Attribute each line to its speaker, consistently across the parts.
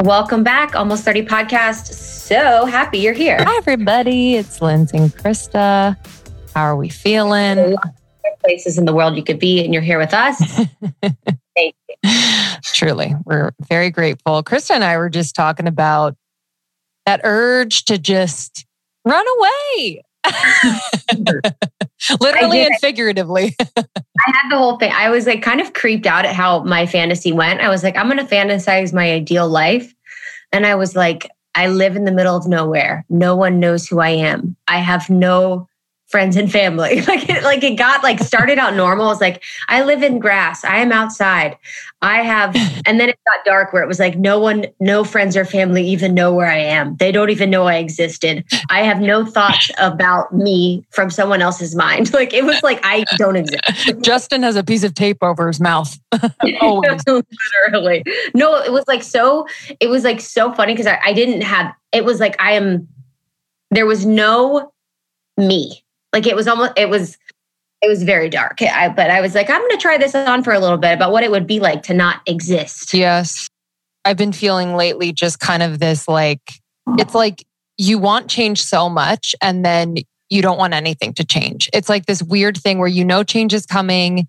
Speaker 1: Welcome back, Almost 30 podcast. So happy you're here.
Speaker 2: Hi, everybody. It's Lindsey and Krista. How are we feeling?
Speaker 1: Places in the world you could be, and you're here with us. Thank you.
Speaker 2: Truly, we're very grateful. Krista and I were just talking about that urge to just run away. Literally and figuratively.
Speaker 1: I had the whole thing. I was like kind of creeped out at how my fantasy went. I was like, I'm going to fantasize my ideal life. And I was like, I live in the middle of nowhere. No one knows who I am. I have no friends and family. Like it, like it got like started out normal. It's like I live in grass. I am outside. I have, and then it got dark where it was like no one, no friends or family even know where I am. They don't even know I existed. I have no thoughts about me from someone else's mind. Like it was like I don't exist.
Speaker 2: Justin has a piece of tape over his mouth.
Speaker 1: Literally. No, it was like so. It was like so funny because I, I didn't have. It was like I am. There was no me like it was almost, it was, it was very dark. I, but I was like, I'm going to try this on for a little bit about what it would be like to not exist.
Speaker 2: Yes. I've been feeling lately just kind of this like, it's like you want change so much and then you don't want anything to change. It's like this weird thing where you know change is coming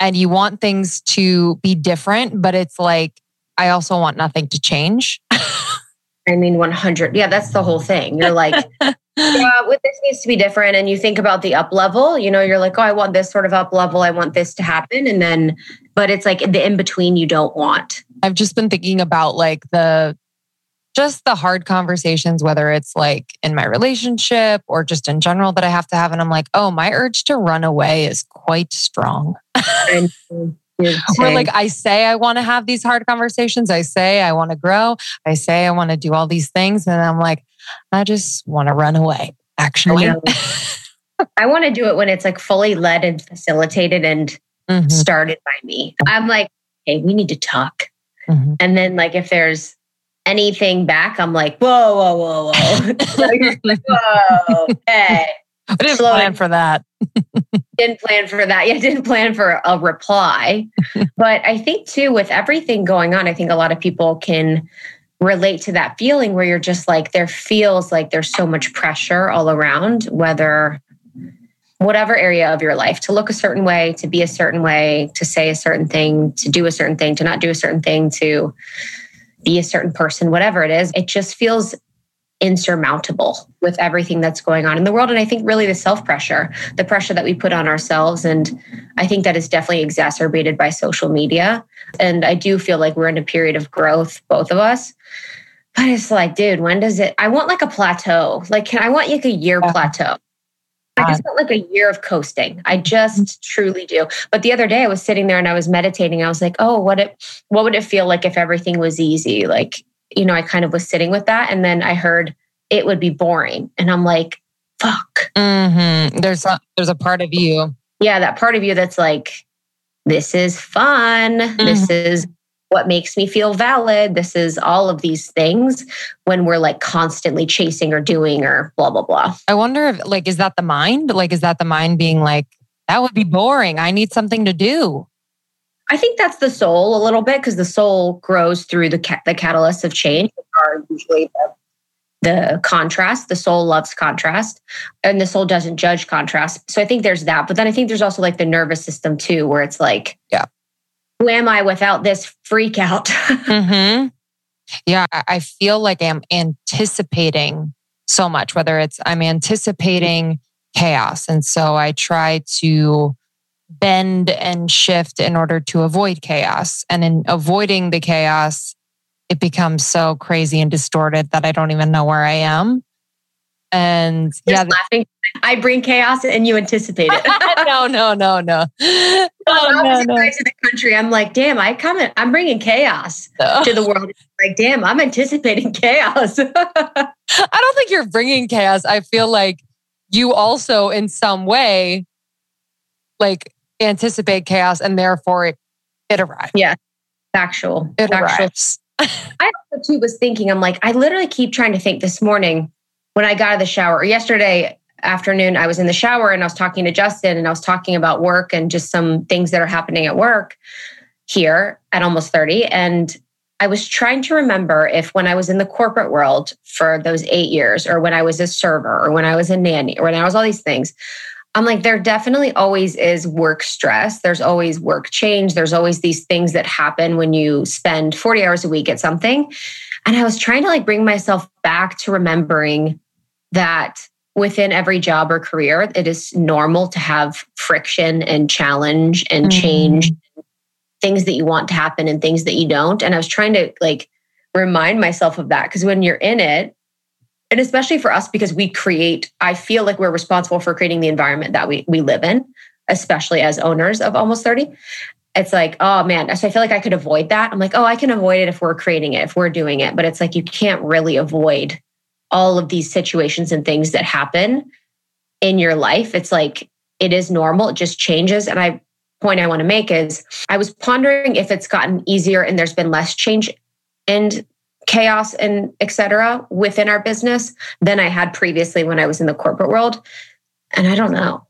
Speaker 2: and you want things to be different, but it's like, I also want nothing to change.
Speaker 1: I mean, 100. Yeah, that's the whole thing. You're like, yeah, with this needs to be different. And you think about the up level, you know, you're like, oh, I want this sort of up level. I want this to happen. And then, but it's like the in between you don't want.
Speaker 2: I've just been thinking about like the, just the hard conversations, whether it's like in my relationship or just in general that I have to have. And I'm like, oh, my urge to run away is quite strong. Or like I say I want to have these hard conversations. I say I want to grow. I say I want to do all these things. And I'm like, I just want to run away, actually.
Speaker 1: I, want to do it when it's like fully led and facilitated and mm-hmm. started by me. I'm like, hey, we need to talk. Mm-hmm. And then like if there's anything back, I'm like, whoa, whoa, whoa, whoa. like, whoa, hey.
Speaker 2: I didn't Slow plan for that.
Speaker 1: didn't plan for that. Yeah, didn't plan for a reply. but I think too, with everything going on, I think a lot of people can relate to that feeling where you're just like, there feels like there's so much pressure all around, whether whatever area of your life to look a certain way, to be a certain way, to say a certain thing, to do a certain thing, to not do a certain thing, to be a certain person, whatever it is, it just feels insurmountable with everything that's going on in the world. And I think really the self pressure, the pressure that we put on ourselves. And I think that is definitely exacerbated by social media. And I do feel like we're in a period of growth, both of us. But it's like, dude, when does it? I want like a plateau. Like, can I want like a year plateau? I just want like a year of coasting. I just truly do. But the other day I was sitting there and I was meditating. I was like, oh, what it what would it feel like if everything was easy? Like you know, I kind of was sitting with that. And then I heard it would be boring. And I'm like, fuck.
Speaker 2: Mm-hmm. There's a, there's a part of you.
Speaker 1: Yeah, that part of you that's like, this is fun. Mm-hmm. This is what makes me feel valid. This is all of these things when we're like constantly chasing or doing or blah, blah, blah.
Speaker 2: I wonder if, like, is that the mind? Like, is that the mind being like, that would be boring. I need something to do.
Speaker 1: I think that's the soul a little bit because the soul grows through the ca- the catalysts of change, which are usually the, the contrast. The soul loves contrast, and the soul doesn't judge contrast. So I think there's that. But then I think there's also like the nervous system too, where it's like,
Speaker 2: yeah,
Speaker 1: who am I without this freak out?
Speaker 2: mm-hmm. Yeah, I feel like I'm anticipating so much. Whether it's I'm anticipating chaos, and so I try to bend and shift in order to avoid chaos. And in avoiding the chaos, it becomes so crazy and distorted that I don't even know where I am. And
Speaker 1: Just yeah, laughing. I bring chaos and you anticipate it.
Speaker 2: no, no, no, no. Oh, no,
Speaker 1: no, no. to the country, I'm like, damn, I come in, I'm bringing chaos no. to the world. Like, damn, I'm anticipating chaos. I
Speaker 2: don't think you're bringing chaos. I feel like you also, in some way, like anticipate chaos and therefore it, it arrives.
Speaker 1: Yeah. Factual.
Speaker 2: It
Speaker 1: Factual.
Speaker 2: arrives.
Speaker 1: I also too was thinking, I'm like, I literally keep trying to think this morning when I got out of the shower or yesterday afternoon, I was in the shower and I was talking to Justin and I was talking about work and just some things that are happening at work here at almost 30. And I was trying to remember if when I was in the corporate world for those eight years, or when I was a server, or when I was a nanny, or when I was all these things, I'm like, there definitely always is work stress. There's always work change. There's always these things that happen when you spend 40 hours a week at something. And I was trying to like bring myself back to remembering that within every job or career, it is normal to have friction and challenge and mm-hmm. change things that you want to happen and things that you don't. And I was trying to like remind myself of that because when you're in it, and especially for us because we create, I feel like we're responsible for creating the environment that we we live in, especially as owners of almost 30. It's like, oh man, so I feel like I could avoid that. I'm like, oh, I can avoid it if we're creating it, if we're doing it. But it's like you can't really avoid all of these situations and things that happen in your life. It's like it is normal, it just changes. And I point I want to make is I was pondering if it's gotten easier and there's been less change and chaos and etc within our business than I had previously when I was in the corporate world. And I don't know.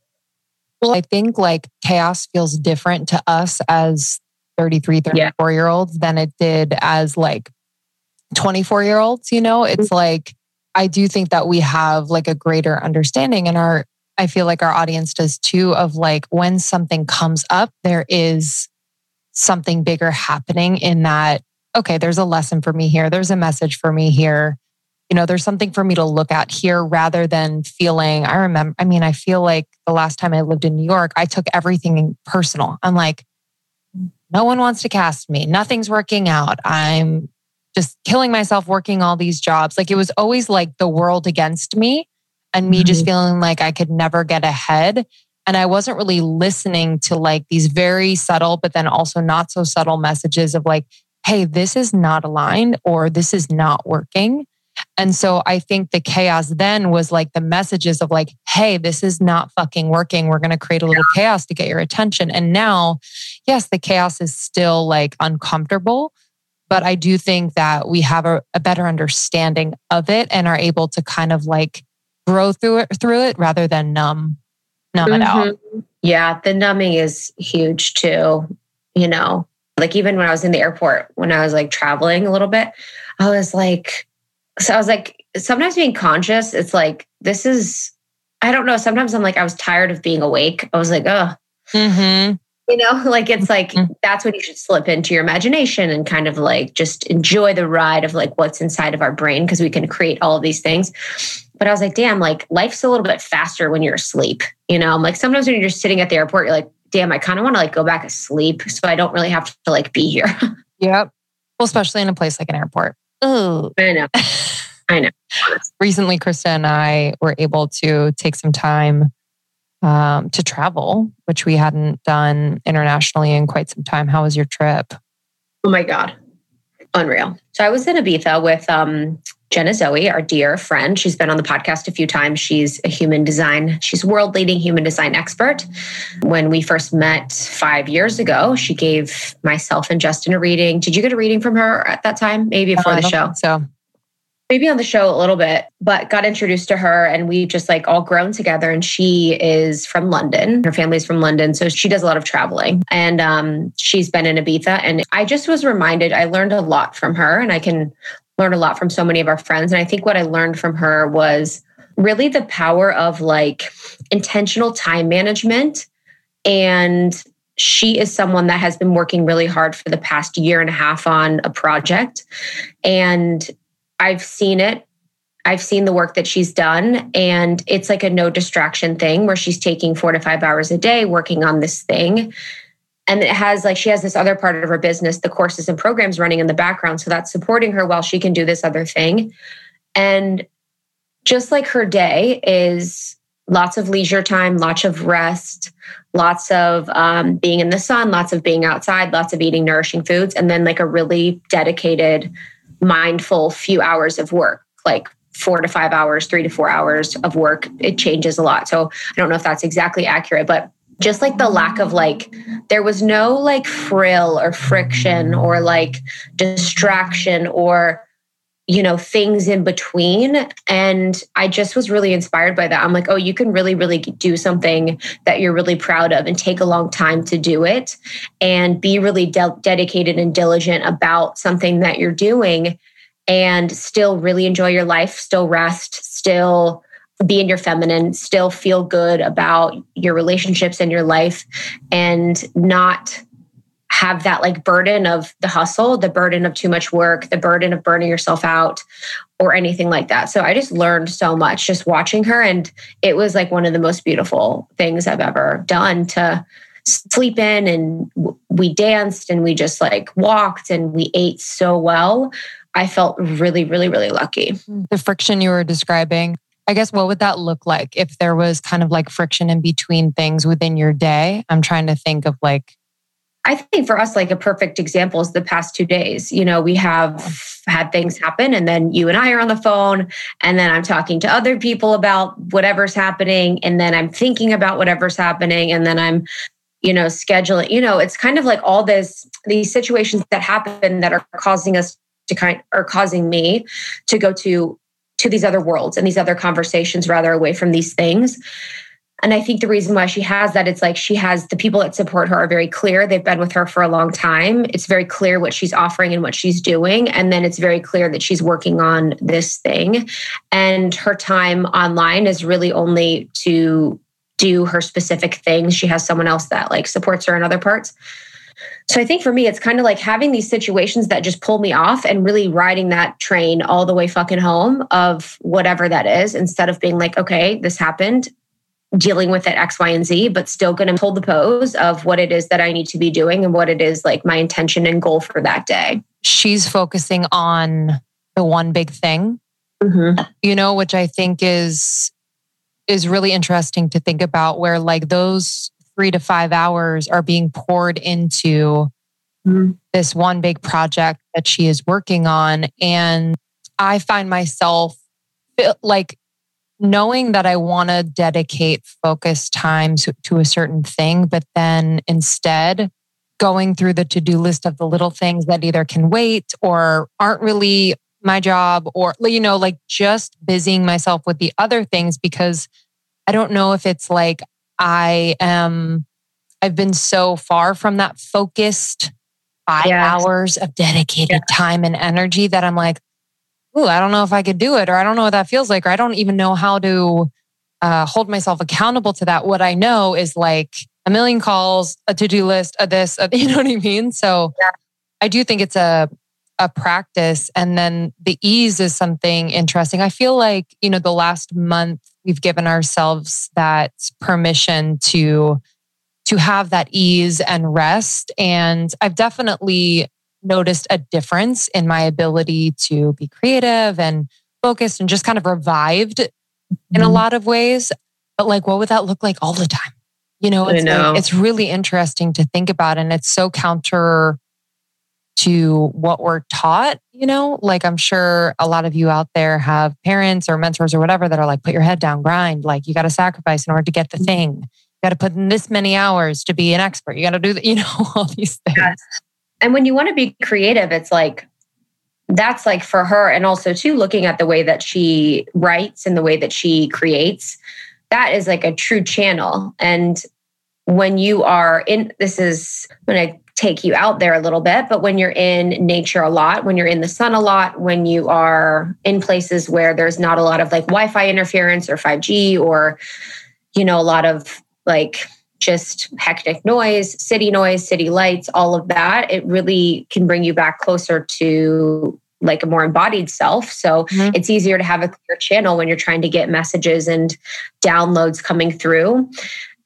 Speaker 2: Well, I think like chaos feels different to us as 33, 34 yeah. year olds than it did as like 24 year olds. You know, it's mm-hmm. like, I do think that we have like a greater understanding and our I feel like our audience does too of like when something comes up, there is something bigger happening in that, okay, there's a lesson for me here. There's a message for me here. You know, there's something for me to look at here rather than feeling. I remember, I mean, I feel like the last time I lived in New York, I took everything personal. I'm like, no one wants to cast me. Nothing's working out. I'm just killing myself working all these jobs. Like it was always like the world against me and me mm-hmm. just feeling like I could never get ahead. And I wasn't really listening to like these very subtle, but then also not so subtle messages of like, hey, this is not aligned or this is not working. And so I think the chaos then was like the messages of like, hey, this is not fucking working. We're going to create a little chaos to get your attention. And now, yes, the chaos is still like uncomfortable, but I do think that we have a, a better understanding of it and are able to kind of like grow through it through it rather than numb numb mm-hmm. it out. Mm-hmm.
Speaker 1: Yeah, the numbing is huge too. You know, like even when I was in the airport, when I was like traveling a little bit, I was like, so I was like, sometimes being conscious, it's like, this is, I don't know. Sometimes I'm like, I was tired of being awake. I was like, oh, mm-hmm. You know, like it's like, mm-hmm. that's when you should slip into your imagination and kind of like just enjoy the ride of like what's inside of our brain because we can create all of these things. But I was like, damn, like life's a little bit faster when you're asleep. You know, I'm like sometimes when you're just sitting at the airport, you're like, damn, I kind of want to like go back asleep so I don't really have to like be here.
Speaker 2: yep. Well, especially in a place like an airport.
Speaker 1: Oh, I know. I know.
Speaker 2: Recently, Krista and I were able to take some time um, to travel, which we hadn't done internationally in quite some time. How was your trip?
Speaker 1: Oh my God. Unreal. So I was in Ibiza with um, Jenna Zoe, our dear friend. She's been on the podcast a few times. She's a human design, she's world leading human design expert. When we first met five years ago, she gave myself and Justin a reading. Did you get a reading from her at that time? Maybe before uh, the show.
Speaker 2: So
Speaker 1: maybe on the show a little bit, but got introduced to her and we just like all grown together. And she is from London. Her family's from London. So she does a lot of traveling and um, she's been in Ibiza. And I just was reminded, I learned a lot from her and I can learn a lot from so many of our friends. And I think what I learned from her was really the power of like intentional time management. And she is someone that has been working really hard for the past year and a half on a project. And I've seen it. I've seen the work that she's done, and it's like a no distraction thing where she's taking four to five hours a day working on this thing and it has like she has this other part of her business the courses and programs running in the background so that's supporting her while she can do this other thing and just like her day is lots of leisure time lots of rest lots of um, being in the sun lots of being outside lots of eating nourishing foods and then like a really dedicated mindful few hours of work like four to five hours three to four hours of work it changes a lot. So i don't know if that's exactly accurate but just like the lack of like there was no like frill or friction or like distraction or you know, things in between. And I just was really inspired by that. I'm like, oh, you can really, really do something that you're really proud of and take a long time to do it and be really de- dedicated and diligent about something that you're doing and still really enjoy your life, still rest, still be in your feminine, still feel good about your relationships and your life and not have that like burden of the hustle, the burden of too much work, the burden of burning yourself out or anything like that. So I just learned so much just watching her and it was like one of the most beautiful things I've ever done to sleep in and we danced and we just like walked and we ate so well. I felt really really really lucky. Mm-hmm.
Speaker 2: The friction you were describing I guess what would that look like if there was kind of like friction in between things within your day? I'm trying to think of like
Speaker 1: I think for us, like a perfect example is the past two days. You know, we have had things happen, and then you and I are on the phone, and then I'm talking to other people about whatever's happening, and then I'm thinking about whatever's happening, and then I'm, you know, scheduling. You know, it's kind of like all this these situations that happen that are causing us to kind are causing me to go to to these other worlds and these other conversations rather away from these things. And I think the reason why she has that, it's like she has the people that support her are very clear. They've been with her for a long time. It's very clear what she's offering and what she's doing. And then it's very clear that she's working on this thing. And her time online is really only to do her specific things. She has someone else that like supports her in other parts. So I think for me, it's kind of like having these situations that just pull me off and really riding that train all the way fucking home of whatever that is, instead of being like, okay, this happened dealing with it X, Y, and Z, but still going to hold the pose of what it is that I need to be doing and what it is like my intention and goal for that day.
Speaker 2: She's focusing on the one big thing, mm-hmm. you know, which I think is is really interesting to think about where like those three to five hours are being poured into mm-hmm. this one big project that she is working on. And I find myself like knowing that I want to dedicate focus time to, a certain thing, but then instead going through the to do list of the little things that either can wait or aren't really my job, or, you know, like just busying myself with the other things because I don't know if it's like I am, I've been so far from that focused five yes. hours of dedicated yeah. time and energy that I'm like, ooh, I don't know if I could do it, or I don't know what that feels like, or I don't even know how to uh, hold myself accountable to that. What I know is like a million calls, a to do list, a this, a, you know what I mean? So yeah. I do think it's a, a practice. And then the ease is something interesting. I feel like, you know, the last month we've given ourselves that permission to to have that ease and rest and i've definitely noticed a difference in my ability to be creative and focused and just kind of revived mm-hmm. in a mm-hmm. lot of ways. But like, what would that look like all the time? You know, it's, know. Like, it's really interesting to think about. And it's so counter to what we're taught, you know, like I'm sure a lot of you out there have parents or mentors or whatever that are like, put your head down, grind. Like you got to sacrifice in order to get the mm-hmm. thing. You got to put in this many hours to be an expert. You got to do, the, you know, all these things. Yes.
Speaker 1: And when you want to be creative, it's like that's like for her and also too looking at the way that she writes and the way that she creates that is like a true channel. And when you are in this is i'm going to take you out there a little bit but when you're in nature a lot when you're in the sun a lot when you are in places where there's not a lot of like wi-fi interference or 5g or you know a lot of like just hectic noise, city noise, city lights, all of that, it really can bring you back closer to like a more embodied self. So mm-hmm. it's easier to have a clear channel when you're trying to get messages and downloads coming through.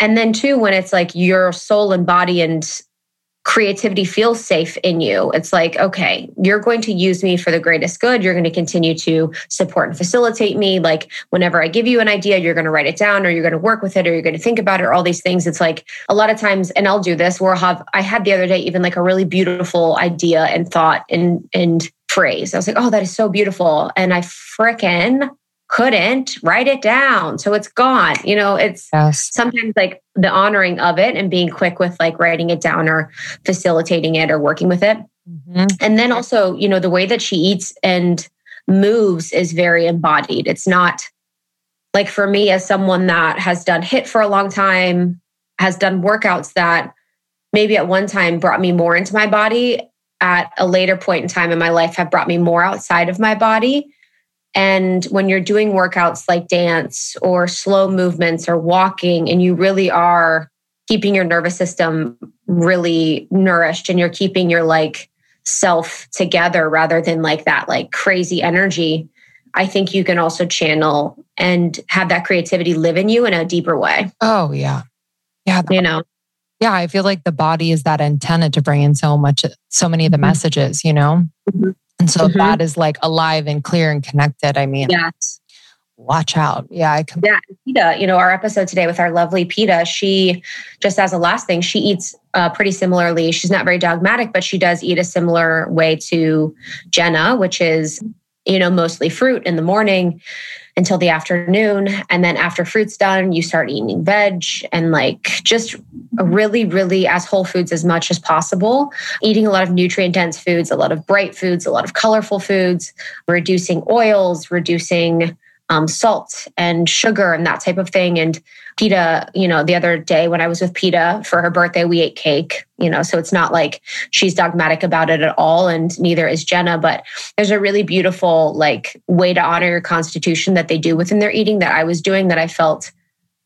Speaker 1: And then, too, when it's like your soul and body and creativity feels safe in you. It's like, okay, you're going to use me for the greatest good. You're going to continue to support and facilitate me. Like, whenever I give you an idea, you're going to write it down or you're going to work with it or you're going to think about it or all these things. It's like a lot of times, and I'll do this where I'll have, I had the other day even like a really beautiful idea and thought and, and phrase. I was like, oh, that is so beautiful. And I fricking couldn't write it down. So it's gone. You know, it's yes. sometimes like the honoring of it and being quick with like writing it down or facilitating it or working with it. Mm-hmm. And then also, you know, the way that she eats and moves is very embodied. It's not like for me, as someone that has done HIIT for a long time, has done workouts that maybe at one time brought me more into my body, at a later point in time in my life have brought me more outside of my body. And when you're doing workouts like dance or slow movements or walking, and you really are keeping your nervous system really nourished and you're keeping your like self together rather than like that like crazy energy, I think you can also channel and have that creativity live in you in a deeper way.
Speaker 2: Oh, yeah. Yeah.
Speaker 1: You know,
Speaker 2: yeah, I feel like the body is that antenna to bring in so much, so many of the mm-hmm. messages, you know? Mm-hmm. And so mm-hmm. that is like alive and clear and connected. I mean,
Speaker 1: yes.
Speaker 2: watch out. Yeah. I
Speaker 1: can. Yeah. Peta, you know, our episode today with our lovely Peta, she just as a last thing, she eats uh, pretty similarly. She's not very dogmatic, but she does eat a similar way to Jenna, which is, you know, mostly fruit in the morning until the afternoon. And then after fruit's done, you start eating veg and like just really, really as whole foods as much as possible. Eating a lot of nutrient dense foods, a lot of bright foods, a lot of colorful foods, reducing oils, reducing um, salt and sugar and that type of thing. And Peta, you know, the other day when I was with Peta for her birthday, we ate cake, you know, so it's not like she's dogmatic about it at all. And neither is Jenna, but there's a really beautiful, like, way to honor your constitution that they do within their eating that I was doing that I felt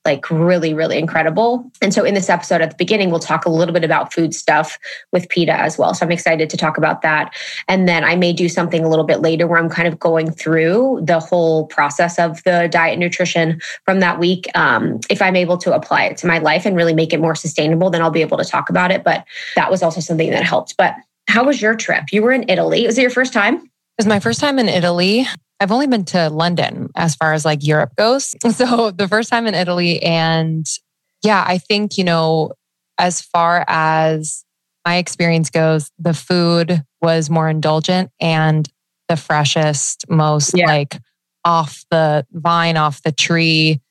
Speaker 1: like really, really incredible. And so in this episode at the beginning, we'll talk a little bit about food stuff with Peta as well. So I'm excited to talk about that. And then I may do something a little bit later where I'm kind of going through the whole process of the diet and nutrition from that week. Um, if I'm able to apply it to my life and really make it more sustainable, then I'll be able to talk about it. But that was also something that helped. But how was your trip? You were in Italy. Was it your first time?
Speaker 2: It was my first time in Italy. I've only been to London as far as like Europe goes. So the first time in Italy. And yeah, I think, you know, as far as my experience goes, the food was more indulgent and the freshest, most yeah. like off the vine, off the tree,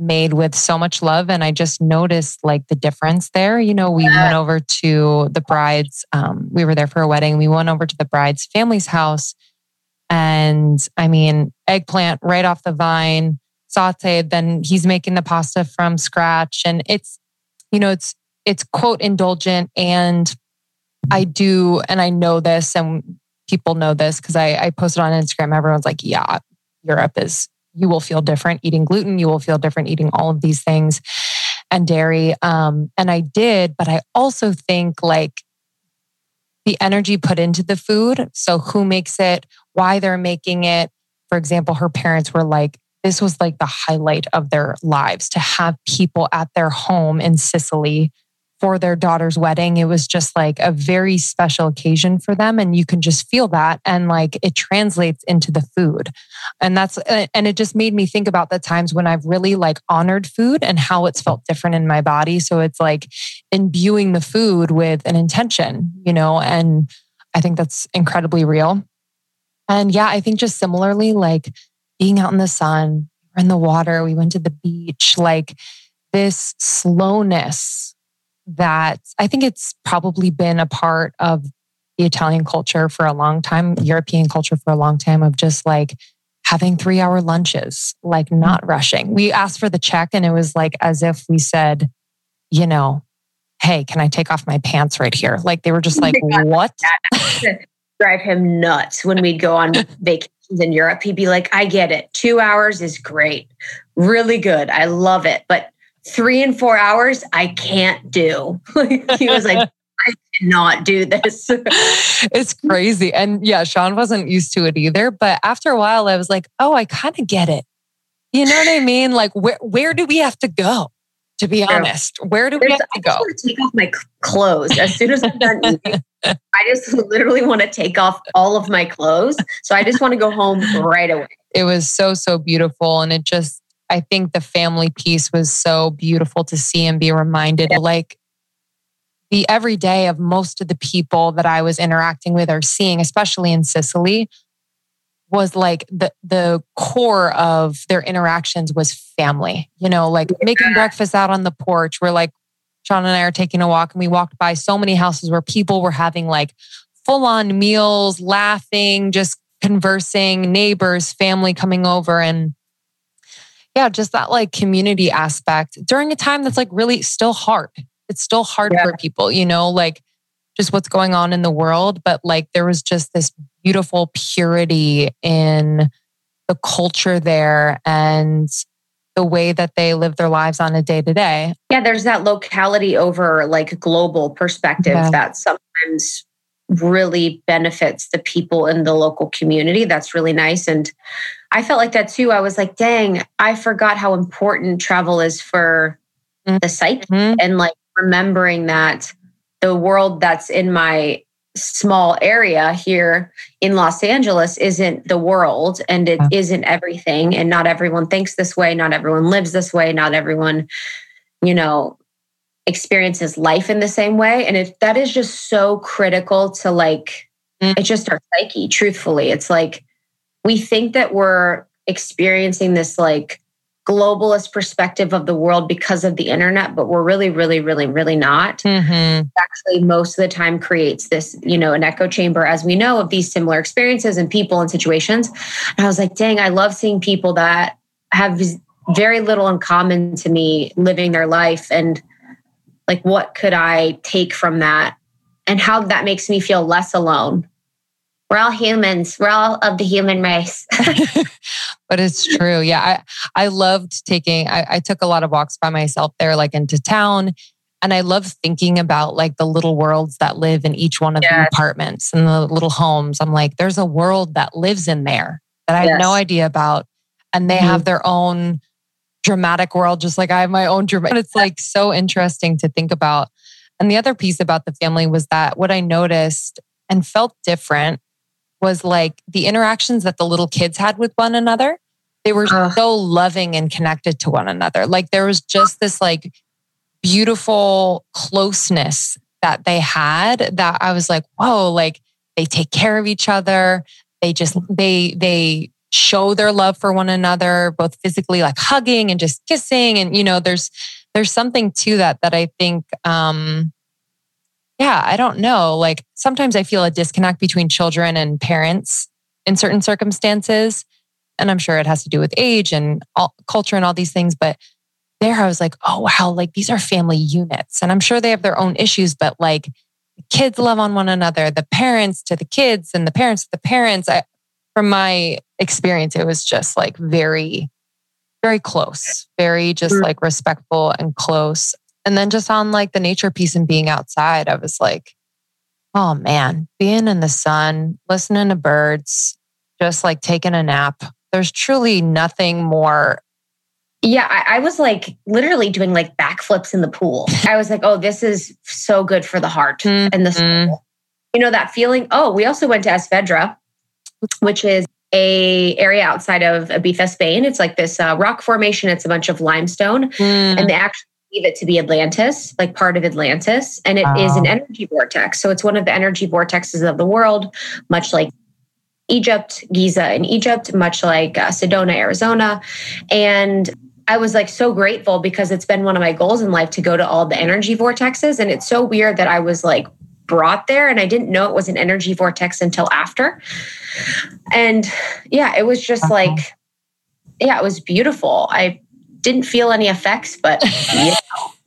Speaker 2: made with so much love. And I just noticed like the difference there. You know, we yeah. went over to the bride's, um, we were there for a wedding. We went over to the bride's family's house and I mean, eggplant right off the vine, sauteed. Then he's making the pasta from scratch. And it's, you know, it's, it's quote indulgent. And I do, and I know this, and people know this because I, I posted on Instagram. Everyone's like, yeah, Europe is, you will feel different eating gluten. You will feel different eating all of these things and dairy. Um, and I did, but I also think like the energy put into the food. So who makes it? why they're making it. For example, her parents were like, this was like the highlight of their lives to have people at their home in Sicily for their daughter's wedding. It was just like a very special occasion for them. And you can just feel that. And like it translates into the food. And that's, and it just made me think about the times when I've really like honored food and how it's felt different in my body. So it's like imbuing the food with an intention, you know, and I think that's incredibly real. And yeah, I think just similarly, like being out in the sun or in the water, we went to the beach, like this slowness that I think it's probably been a part of the Italian culture for a long time, European culture for a long time of just like having three hour lunches, like not rushing. We asked for the check and it was like as if we said, you know, hey, can I take off my pants right here? Like they were just oh like, what?
Speaker 1: drive him nuts when we'd go on vacations in Europe. He'd be like, I get it. Two hours is great. Really good. I love it. But three and four hours, I can't do. he was like, I cannot do this.
Speaker 2: it's crazy. And yeah, Sean wasn't used to it either. But after a while, I was like, oh, I kind of get it. You know what I mean? Like, where, where do we have to go? To be honest, where do we have to go? I
Speaker 1: just want to take off my clothes as soon as I'm done eating. I just literally want to take off all of my clothes. So I just want to go home right away.
Speaker 2: It was so, so beautiful. And it just, I think the family piece was so beautiful to see and be reminded. Like the everyday of most of the people that I was interacting with or seeing, especially in Sicily, was like the the core of their interactions was family. You know, like making breakfast out on the porch. We're like Sean and I are taking a walk and we walked by so many houses where people were having like full on meals, laughing, just conversing, neighbors, family coming over and yeah, just that like community aspect during a time that's like really still hard. It's still hard yeah. for people, you know, like just what's going on in the world. But like there was just this beautiful purity in the culture there and the way that they live their lives on a day to day.
Speaker 1: Yeah, there's that locality over like global perspective yeah. that sometimes really benefits the people in the local community. That's really nice. And I felt like that too. I was like, dang, I forgot how important travel is for mm-hmm. the psyche mm-hmm. and like remembering that the world that's in my small area here in Los Angeles isn't the world and it not everything. And not everyone thinks this way. Not everyone lives this way. Not everyone, you know, experiences life in the same way. And if that is just so critical to like, mm. it's just our psyche, truthfully. It's like we think that we're experiencing this like globalist perspective of the world because of the internet, but we're really, really, really, really not. Mm-hmm. Actually, most of the time creates this, you know, an echo chamber, as we know, of these similar experiences and people and situations. And I was like, dang, I love seeing people that have very little in common to me living their life and like what could I take from that and how that makes me feel less alone. We're all humans. We're all of the human race.
Speaker 2: but it's true. Yeah. I, I loved taking, I, I took a lot of walks by myself there, like into town. And I love thinking about like the little worlds that live in each one of yes. the apartments and the little homes. I'm like, there's a world that lives in there that I yes. had no idea about. And they mm-hmm. have their own dramatic world, just like I have my own dramatic. It's like so interesting to think about. And the other piece about the family was that what I noticed and felt different was like the interactions that the little kids had with one another. They were uh. so loving and connected to one another. Like there was just this like beautiful closeness that they had that I was like, whoa, like they take care of each other. They just, they, they show their love for one another, both physically, like hugging and just kissing. And, you know, there's, there's something to that that I think, um, yeah, I don't know. Like sometimes I feel a disconnect between children and parents in certain circumstances. And I'm sure it has to do with age and all, culture and all these things. But there I was like, oh, wow, like these are family units. And I'm sure they have their own issues, but like the kids love on one another, the parents to the kids and the parents to the parents. I, from my experience, it was just like very, very close, very just mm. like respectful and close. And then just on like the nature piece and being outside, I was like, oh man, being in the sun, listening to birds, just like taking a nap. There's truly nothing more.
Speaker 1: Yeah, I, I was like literally doing like backflips in the pool. I was like, oh, this is so good for the heart mm-hmm. and the soul. You know, that feeling. Oh, we also went to Es Vedrà, which is a area outside of Ibiza, Spain. It's like this uh, rock formation. It's a bunch of limestone, mm. and they actually believe it to be Atlantis, like part of Atlantis, and it wow. is an energy vortex. So it's one of the energy vortexes of the world, much like Egypt, Giza in Egypt, much like uh, Sedona, Arizona, and I was like so grateful because it's been one of my goals in life to go to all the energy vortexes. And it's so weird that I was like brought there and I didn't know it was an energy vortex until after. And yeah, it was just uh-huh. like, yeah, it was beautiful. I didn't feel any effects, but yeah.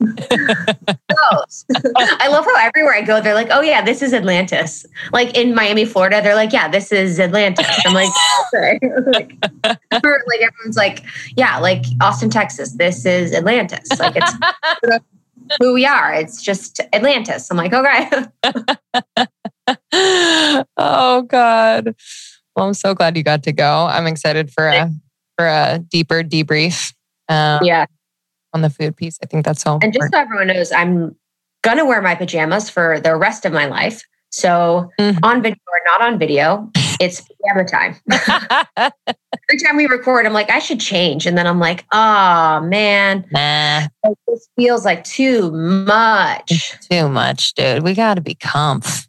Speaker 1: I love how everywhere I go, they're like, oh, yeah, this is Atlantis. Like in Miami, Florida, they're like, yeah, this is Atlantis. I'm like, okay. like, like everyone's like, yeah, like Austin, Texas, this is Atlantis. Like it's who we are. It's just Atlantis. I'm like, okay.
Speaker 2: oh, God. Well, I'm so glad you got to go. I'm excited for a for a deeper debrief.
Speaker 1: Um, yeah.
Speaker 2: On the food piece. I think that's so
Speaker 1: And just so everyone knows, I'm to wear my pajamas for the rest of my life. So mm-hmm. on video or not on video, it's pajama time. Every time we record, I'm like, I should change. And then I'm like, oh man,
Speaker 2: nah.
Speaker 1: this feels like too much.
Speaker 2: It's too much, dude. We got to be comf.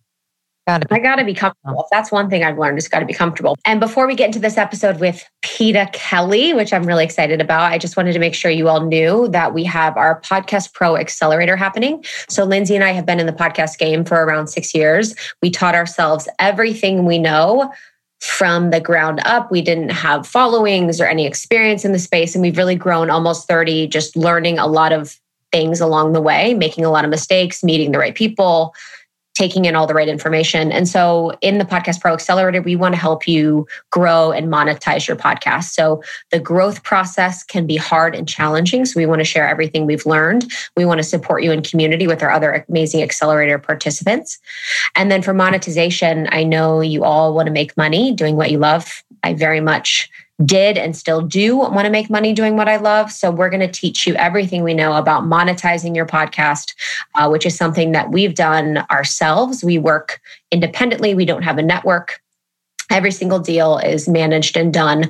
Speaker 1: Gotta I got to be comfortable. If that's one thing I've learned, it's got to be comfortable. And before we get into this episode with Peta Kelly, which I'm really excited about, I just wanted to make sure you all knew that we have our Podcast Pro Accelerator happening. So Lindsey and I have been in the podcast game for around six years. We taught ourselves everything we know from the ground up. We didn't have followings or any experience in the space. And we've really grown almost 30, just learning a lot of things along the way, making a lot of mistakes, meeting the right people, taking in all the right information. And so in the Podcast Pro Accelerator, we want to help you grow and monetize your podcast. So the growth process can be hard and challenging. So we want to share everything we've learned. We want to support you in community with our other amazing accelerator participants. And then for monetization, I know you all want to make money doing what you love. I very much did and still do want to make money doing what I love. So, we're going to teach you everything we know about monetizing your podcast, uh, which is something that we've done ourselves. We work independently, we don't have a network. Every single deal is managed and done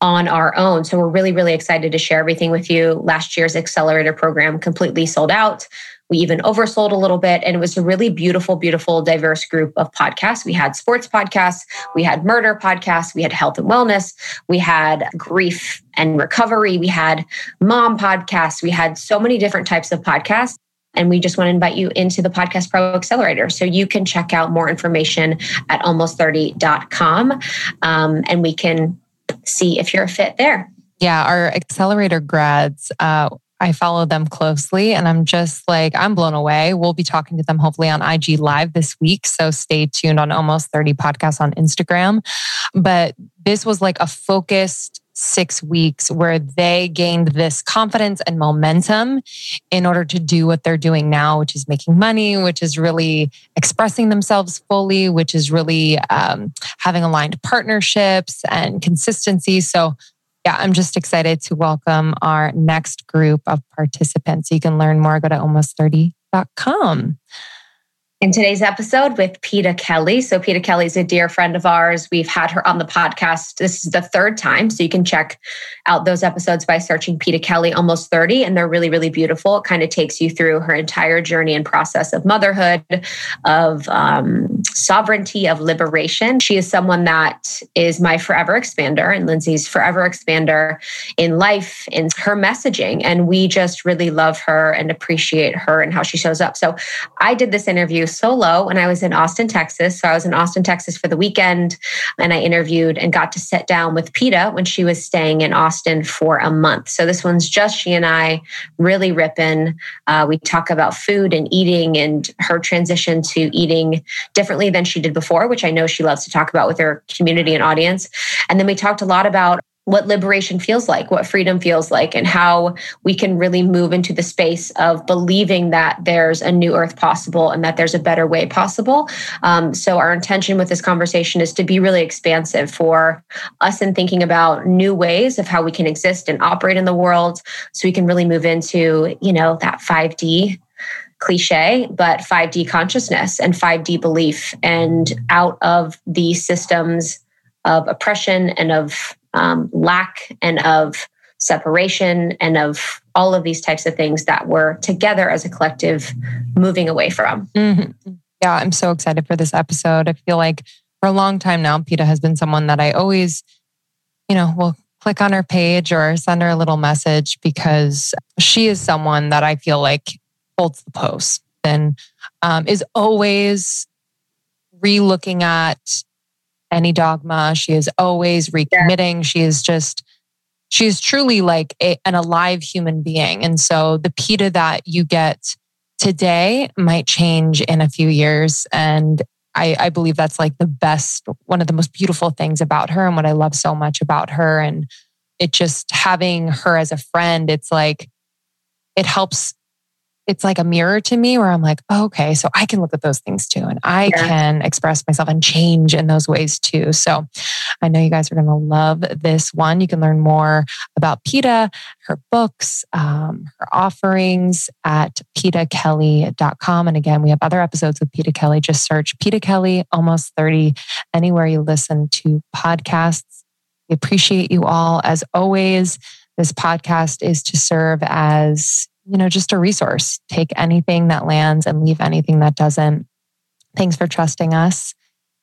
Speaker 1: on our own. So, we're really, really excited to share everything with you. Last year's accelerator program completely sold out. We even oversold a little bit. And it was a really beautiful, beautiful, diverse group of podcasts. We had sports podcasts, we had murder podcasts, we had health and wellness, we had grief and recovery, we had mom podcasts, we had so many different types of podcasts. And we just want to invite you into the Podcast Pro Accelerator. So you can check out more information at almost30.com um, and we can see if you're a fit there.
Speaker 2: Yeah, our accelerator grads, uh, I follow them closely and I'm just like, I'm blown away. We'll be talking to them hopefully on IG Live this week. So stay tuned on almost 30 podcasts on Instagram. But this was like a focused six weeks where they gained this confidence and momentum in order to do what they're doing now, which is making money, which is really expressing themselves fully, which is really um, having aligned partnerships and consistency. So yeah, I'm just excited to welcome our next group of participants. You can learn more, go to almost30.com
Speaker 1: in today's episode with Peta Kelly. So, Peta Kelly is a dear friend of ours. We've had her on the podcast. This is the third time. So, you can check out those episodes by searching Peta Kelly Almost 30, and they're really, really beautiful. It kind of takes you through her entire journey and process of motherhood, of um, sovereignty, of liberation. She is someone that is my forever expander and Lindsay's forever expander in life, in her messaging. And we just really love her and appreciate her and how she shows up. So, I did this interview solo when I was in Austin, Texas. So I was in Austin, Texas for the weekend and I interviewed and got to sit down with Peta when she was staying in Austin for a month. So this one's just she and I really ripping. Uh, we talk about food and eating and her transition to eating differently than she did before, which I know she loves to talk about with her community and audience. And then we talked a lot about what liberation feels like, what freedom feels like, and how we can really move into the space of believing that there's a new earth possible and that there's a better way possible. Um, so, our intention with this conversation is to be really expansive for us in thinking about new ways of how we can exist and operate in the world so we can really move into, you know, that 5D cliche, but 5D consciousness and 5D belief and out of the systems of oppression and of um, lack and of separation and of all of these types of things that we're together as a collective moving away from.
Speaker 2: Mm-hmm. Yeah, I'm so excited for this episode. I feel like for a long time now, Peta has been someone that I always, you know, will click on her page or send her a little message because she is someone that I feel like holds the post and um, is always re-looking at any dogma. She is always recommitting. Yeah. She is just, she is truly like a, an alive human being. And so the Peta that you get today might change in a few years. And I, I believe that's like the best, one of the most beautiful things about her and what I love so much about her. And it just having her as a friend, it's like, it helps it's like a mirror to me where I'm like, oh, okay, so I can look at those things too. And I yeah. can express myself and change in those ways too. So I know you guys are going to love this one. You can learn more about Peta, her books, um, her offerings at petakelly.com. And again, we have other episodes with Peta Kelly. Just search Peta Kelly, almost 30, anywhere you listen to podcasts. We appreciate you all. As always, this podcast is to serve as you know, just a resource. Take anything that lands and leave anything that doesn't. Thanks for trusting us.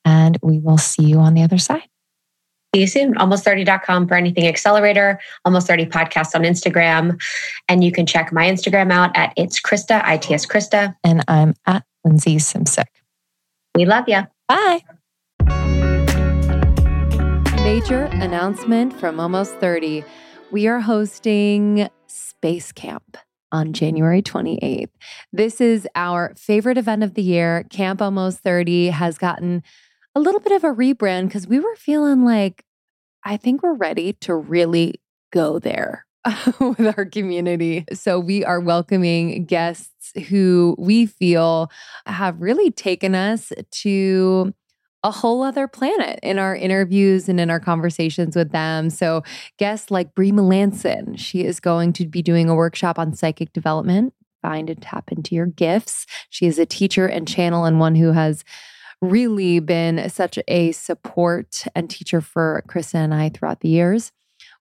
Speaker 2: And we will see you on the other side.
Speaker 1: See you soon. Almost30.com for anything accelerator, almost 30 podcasts on Instagram. And you can check my Instagram out at it's Krista, ITS Krista.
Speaker 2: And I'm at Lindsey Simcik.
Speaker 1: We love you.
Speaker 2: Bye. Major announcement from Almost 30. We are hosting Space Camp on January 28th. This is our favorite event of the year. Camp Almost 30 has gotten a little bit of a rebrand because we were feeling like, I think we're ready to really go there with our community. So we are welcoming guests who we feel have really taken us to a whole other planet in our interviews and in our conversations with them. So, guests like Brie Melanson, she is going to be doing a workshop on psychic development, find and tap into your gifts. She is a teacher and channel and one who has really been such a support and teacher for Krista and I throughout the years.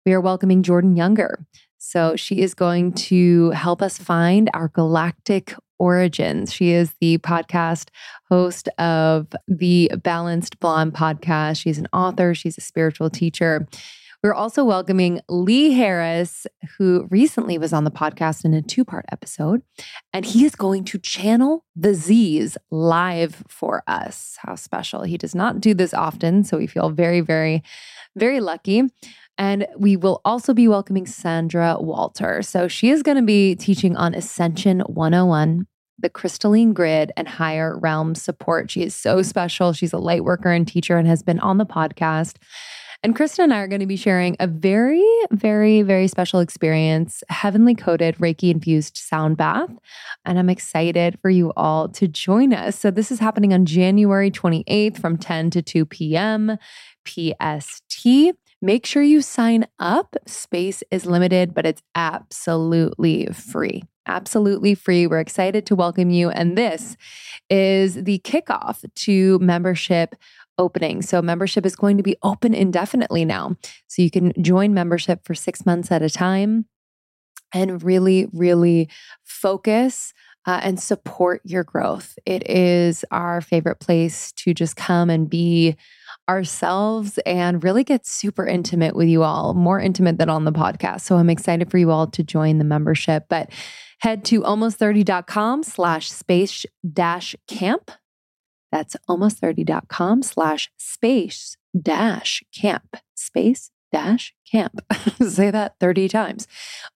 Speaker 2: We are welcoming Jordan Younger. So, she is going to help us find our galactic origins. She is the podcast host of the Balanced Blonde podcast. She's an author, she's a spiritual teacher. We're also welcoming Lee Harris, who recently was on the podcast in a two part episode, and he is going to channel the Z's live for us. How special. He does not do this often, so we feel very, very, very lucky. And we will also be welcoming Sandra Walter. So she is going to be teaching on Ascension 101, the crystalline grid, and higher realm support. She is so special. She's a light worker and teacher and has been on the podcast. And Krista and I are going to be sharing a very, very, very special experience, heavenly coated Reiki infused sound bath. And I'm excited for you all to join us. So, this is happening on January 28th from 10 to 2 p.m. PST. Make sure you sign up. Space is limited, but it's absolutely free. Absolutely free. We're excited to welcome you. And this is the kickoff to membership opening. So, membership is going to be open indefinitely now. So, you can join membership for six months at a time and really, really focus. Uh, and support your growth. It is our favorite place to just come and be ourselves and really get super intimate with you all, more intimate than on the podcast. So I'm excited for you all to join the membership. But head to almost30.com slash space dash camp. That's almost30.com slash space dash camp. Space dash camp. Say that 30 times.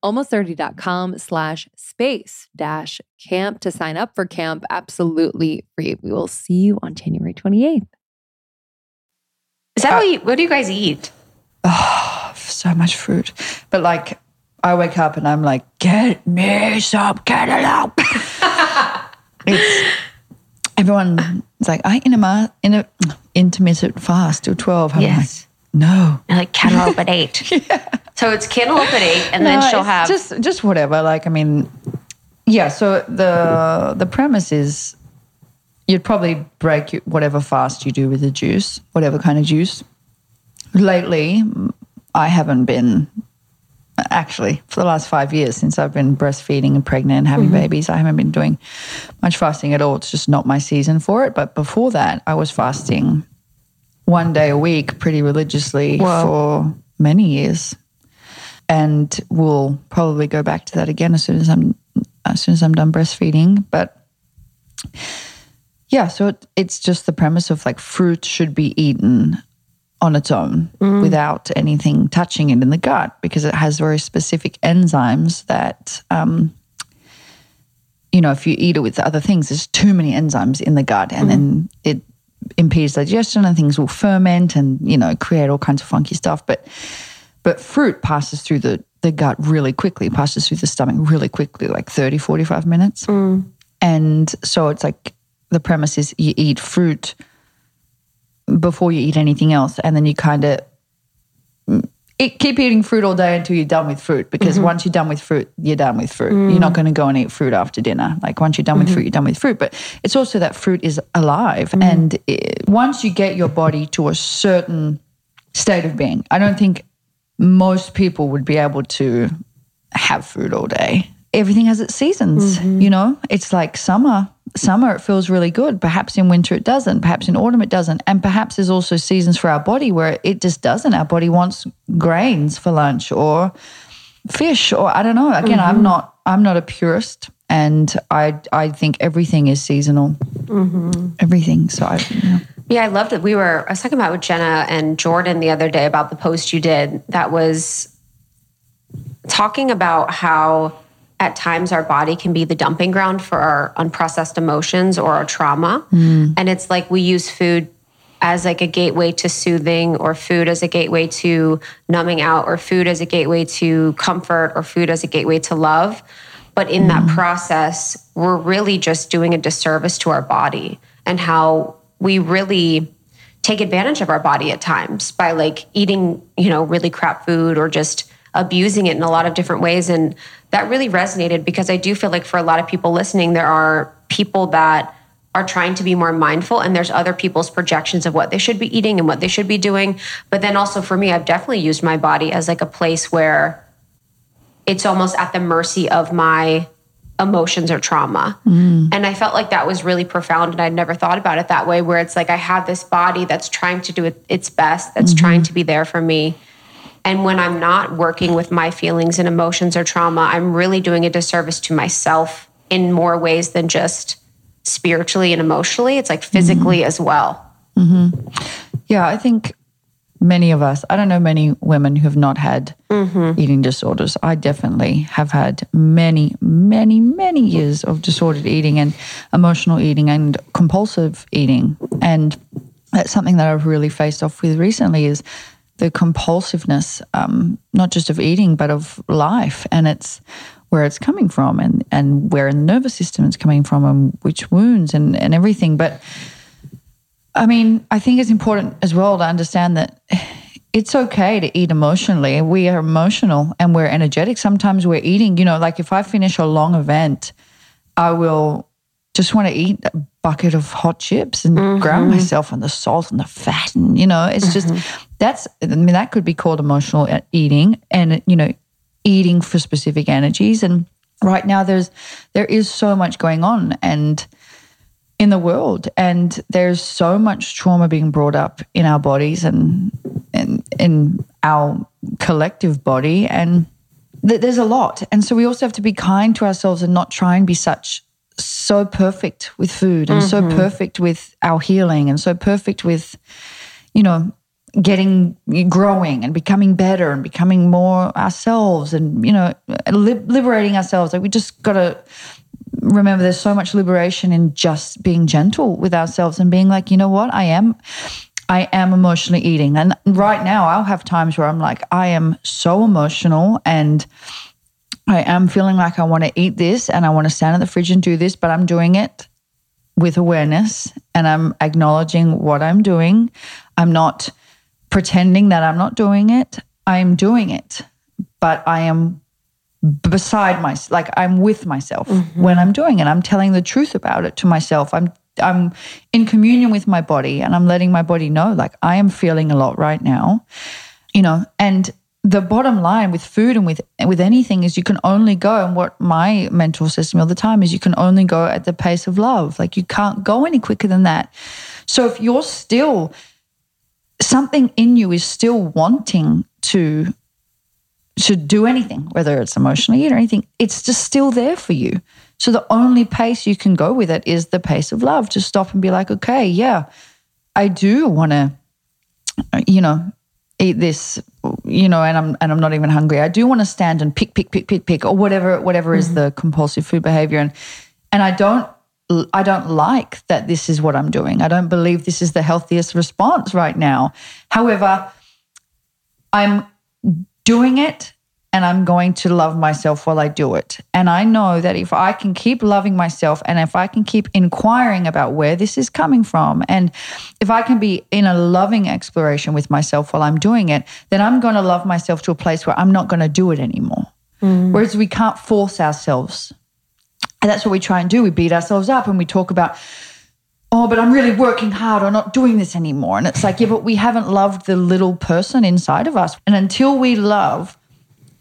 Speaker 2: Almost30.com slash space dash camp to sign up for camp. Absolutely free. We will see you on January 28th.
Speaker 1: Is that uh, what, you, what do you guys eat?
Speaker 3: Oh, so much fruit. But like, I wake up and I'm like, get me some cantaloupe. it's everyone is like, I in a in a intermittent fast till twelve. I'm yes. like, no,
Speaker 1: I like cantaloupe at eight. yeah. So it's cantaloupe at eight, and no, then she'll have
Speaker 3: just just whatever. Like, I mean, yeah. So the the premise is you'd probably break whatever fast you do with the juice, whatever kind of juice. Lately, I haven't been actually for the last five years since I've been breastfeeding and pregnant and having mm-hmm. babies. I haven't been doing much fasting at all. It's just not my season for it. But before that, I was fasting one day a week pretty religiously Whoa. for many years. And we'll probably go back to that again as soon as I'm as soon as I'm done breastfeeding. But yeah, so it, it's just the premise of like fruit should be eaten on its own mm. without anything touching it in the gut because it has very specific enzymes that, um, you know, if you eat it with other things, there's too many enzymes in the gut and mm. then it impedes digestion and things will ferment and, you know, create all kinds of funky stuff. But, but fruit passes through the, the gut really quickly, passes through the stomach really quickly, like 30, 45 minutes. Mm. And so it's like, the premise is you eat fruit before you eat anything else, and then you kind of keep eating fruit all day until you're done with fruit. Because mm-hmm. once you're done with fruit, you're done with fruit. Mm. You're not going to go and eat fruit after dinner. Like once you're done mm-hmm. with fruit, you're done with fruit. But it's also that fruit is alive, mm. and it, once you get your body to a certain state of being, I don't think most people would be able to have fruit all day. Everything has its seasons, mm-hmm. you know? It's like summer summer it feels really good. Perhaps in winter it doesn't. Perhaps in autumn it doesn't. And perhaps there's also seasons for our body where it just doesn't. Our body wants grains for lunch or fish or I don't know. Again, mm-hmm. I'm not I'm not a purist and I I think everything is seasonal. Mm-hmm. Everything. So I
Speaker 1: Yeah, I love it. We were, I was talking about with Jenna and Jordan the other day about the post you did that was talking about how at times our body can be the dumping ground for our unprocessed emotions or our trauma. Mm. And it's like we use food as like a gateway to soothing or food as a gateway to numbing out or food as a gateway to comfort or food as a gateway to love. But in mm. that process, we're really just doing a disservice to our body and how we really take advantage of our body at times by like eating, you know, really crap food or just abusing it in a lot of different ways. And that really resonated because I do feel like for a lot of people listening, there are people that are trying to be more mindful and there's other people's projections of what they should be eating and what they should be doing. But then also for me, I've definitely used my body as like a place where it's almost at the mercy of my emotions or trauma. Mm. And I felt like that was really profound. And I'd never thought about it that way, where it's like I have this body that's trying to do its best, that's mm-hmm. trying to be there for me. And when I'm not working with my feelings and emotions or trauma, I'm really doing a disservice to myself in more ways than just spiritually and emotionally. It's like physically mm-hmm. as well.
Speaker 3: Mm-hmm. Yeah, I think many of us, I don't know many women who have not had mm-hmm. eating disorders. I definitely have had many, many, many years of disordered eating and emotional eating and compulsive eating. And that's something that I've really faced off with recently is the compulsiveness, um, not just of eating, but of life. And it's where it's coming from and, and where the nervous system is coming from and which wounds and, and everything. But I mean, I think it's important as well to understand that it's okay to eat emotionally. We are emotional and we're energetic. Sometimes we're eating, you know, like if I finish a long event, I will just want to eat a bucket of hot chips and mm-hmm. ground myself on the salt and the fat. And, you know, it's mm-hmm. just that's, I mean, that could be called emotional eating and, you know, eating for specific energies. And right now there's, there is so much going on and in the world. And there's so much trauma being brought up in our bodies and, and in our collective body. And th- there's a lot. And so we also have to be kind to ourselves and not try and be such so perfect with food and mm-hmm. so perfect with our healing and so perfect with, you know, getting growing and becoming better and becoming more ourselves and, you know, li- liberating ourselves. Like we just got to remember there's so much liberation in just being gentle with ourselves and being like, you know what, I am. I am emotionally eating. And right now, I'll have times where I'm like, I am so emotional and I am feeling like I want to eat this and I want to stand in the fridge and do this, but I'm doing it with awareness and I'm acknowledging what I'm doing. I'm not pretending that I'm not doing it. I'm doing it, but I am beside myself, like I'm with myself mm-hmm. when I'm doing it. I'm telling the truth about it to myself. I'm I'm in communion with my body and I'm letting my body know like I am feeling a lot right now. You know, and the bottom line with food and with with anything is you can only go and what my mentor says to me all the time is you can only go at the pace of love like you can't go any quicker than that so if you're still something in you is still wanting to to do anything whether it's emotionally or anything it's just still there for you so the only pace you can go with it is the pace of love to stop and be like okay yeah i do want to you know eat this, you know, and I'm and I'm not even hungry. I do want to stand and pick, pick, pick, pick, pick, or whatever, whatever mm-hmm. is the compulsive food behavior. And and I don't I don't like that this is what I'm doing. I don't believe this is the healthiest response right now. However, I'm doing it and I'm going to love myself while I do it. And I know that if I can keep loving myself and if I can keep inquiring about where this is coming from, and if I can be in a loving exploration with myself while I'm doing it, then I'm going to love myself to a place where I'm not going to do it anymore. Mm. Whereas we can't force ourselves. And that's what we try and do. We beat ourselves up and we talk about, oh, but I'm really working hard or not doing this anymore. And it's like, yeah, but we haven't loved the little person inside of us. And until we love,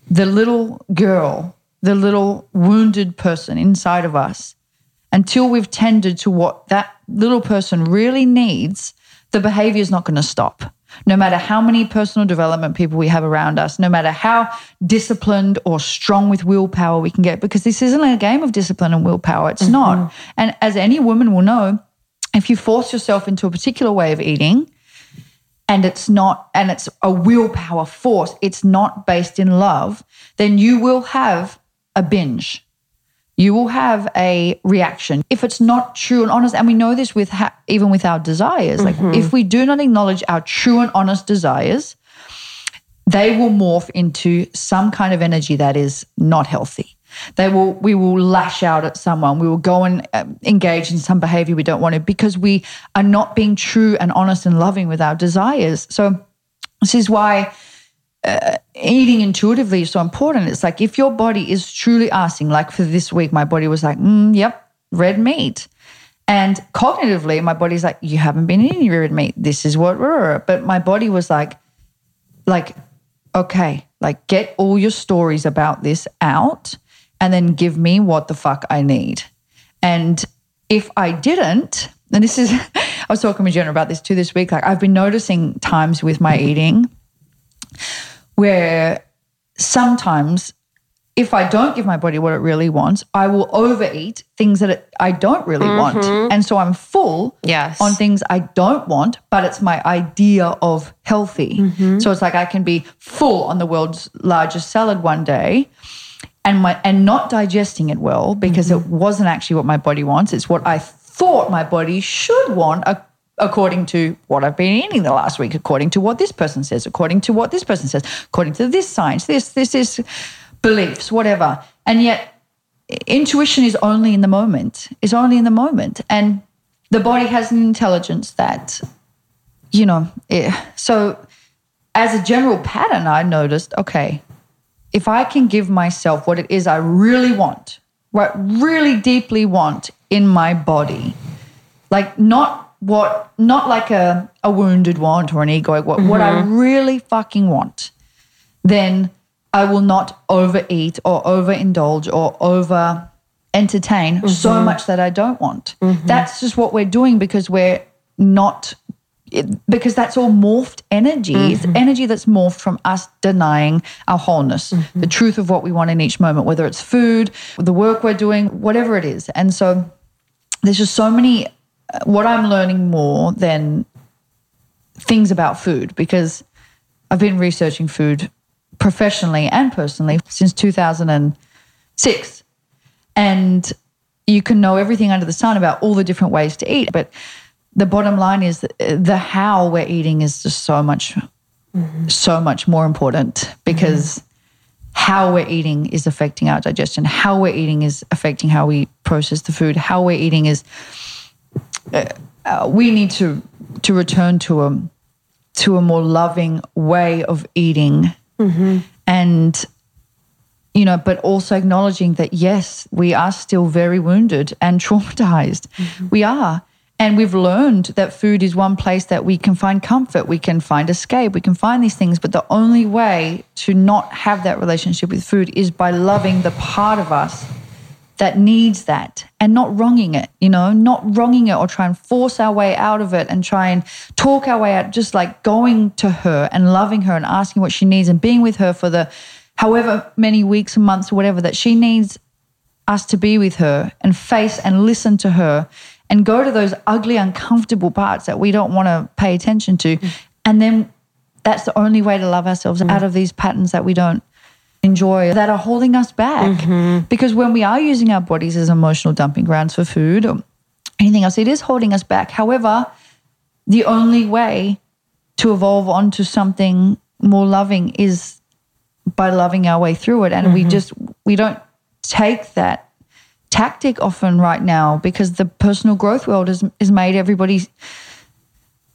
Speaker 3: the little girl, the little wounded person inside of us, until we've tended to what that little person really needs, the behavior is not going to stop. No matter how many personal development people we have around us, no matter how disciplined or strong with willpower we can get, because this isn't a game of discipline and willpower. It's mm-hmm. not. And as any woman will know, if you force yourself into a particular way of eating and it's not and it's a willpower force it's not based in love then you will have a binge you will have a reaction. If it's not true and honest and we know this with ha- even with our desires like if we do not acknowledge our true and honest desires they will morph into some kind of energy that is not healthy. They will we will lash out at someone. We will go and um, engage in some behavior we don't want to because we are not being true and honest and loving with our desires. So this is why uh, eating intuitively is so important it's like if your body is truly asking like for this week my body was like mm, yep red meat and cognitively my body's like you haven't been eating red meat this is what but my body was like like okay like get all your stories about this out and then give me what the fuck I need. And if I didn't, and this is, I was talking with Jenna about this too this week. Like, I've been noticing times with my eating where sometimes if I don't give my body what it really wants, I will overeat things that it, I don't really want. Mm-hmm. And so I'm full
Speaker 2: Yes.
Speaker 3: on things I don't want, but it's my idea of healthy. Mm-hmm. So it's like I can be full on the world's largest salad one day and my and not digesting it well because mm-hmm. it wasn't actually what my body wants. It's what I thought my body should want a- according to what I've been eating the last week, according to what this person says, according to what this person says, according to this science, this, this, this beliefs, whatever. And yet intuition is only in the moment, is only in the moment. And the body has an intelligence that, you know, it, so as a general pattern, I noticed, okay, if I can give myself what it is I really want, what really deeply want in my body, like not what, not like a, a wounded want or an egoic want, what I mm-hmm. really fucking want, then I will not overeat or overindulge or over entertain so mm-hmm. much that I don't want. Mm-hmm. That's just what we're doing because we're not because that's all morphed energy. It's energy that's morphed from us denying our wholeness, the truth of what we want in each moment, whether it's food, the work we're doing, whatever it is. And so there's just so many, what I'm learning more than things about food because I've been researching food professionally and personally since 2006. And you can know everything under the sun about all the different ways to eat. But the bottom line is that uh, the how we're eating is just so much, mm-hmm. so much more important because mm-hmm. how we're eating is affecting our digestion. How we're eating is affecting how we process the food. How we're eating is, uh, we need to to return to a to a more loving way of eating, and you know, but also acknowledging that yes, we are still very wounded and traumatized. We are. And we've learned that food is one place that we can find comfort, we can find escape, we can find these things. But the only way to not have that relationship with food is by loving the part of us that needs that and not wronging it, you know, not wronging it or try and force our way out of it and try and talk our way out, just like going to her and loving her and asking what she needs and being with her for the however many weeks and months or whatever that she needs us to be with her and face and listen to her and go to those ugly, uncomfortable parts that we don't want to pay attention to. Mm. And then that's the only way to love ourselves mm. out of these patterns that we don't enjoy that are holding us back. Mm-hmm. Because when we are using our bodies as emotional dumping grounds for food or anything else, it is holding us back. However, the only way to evolve onto something more loving is by loving our way through it. And we mm-hmm. just, we don't take that tactic often right now because the personal growth world has, has made everybody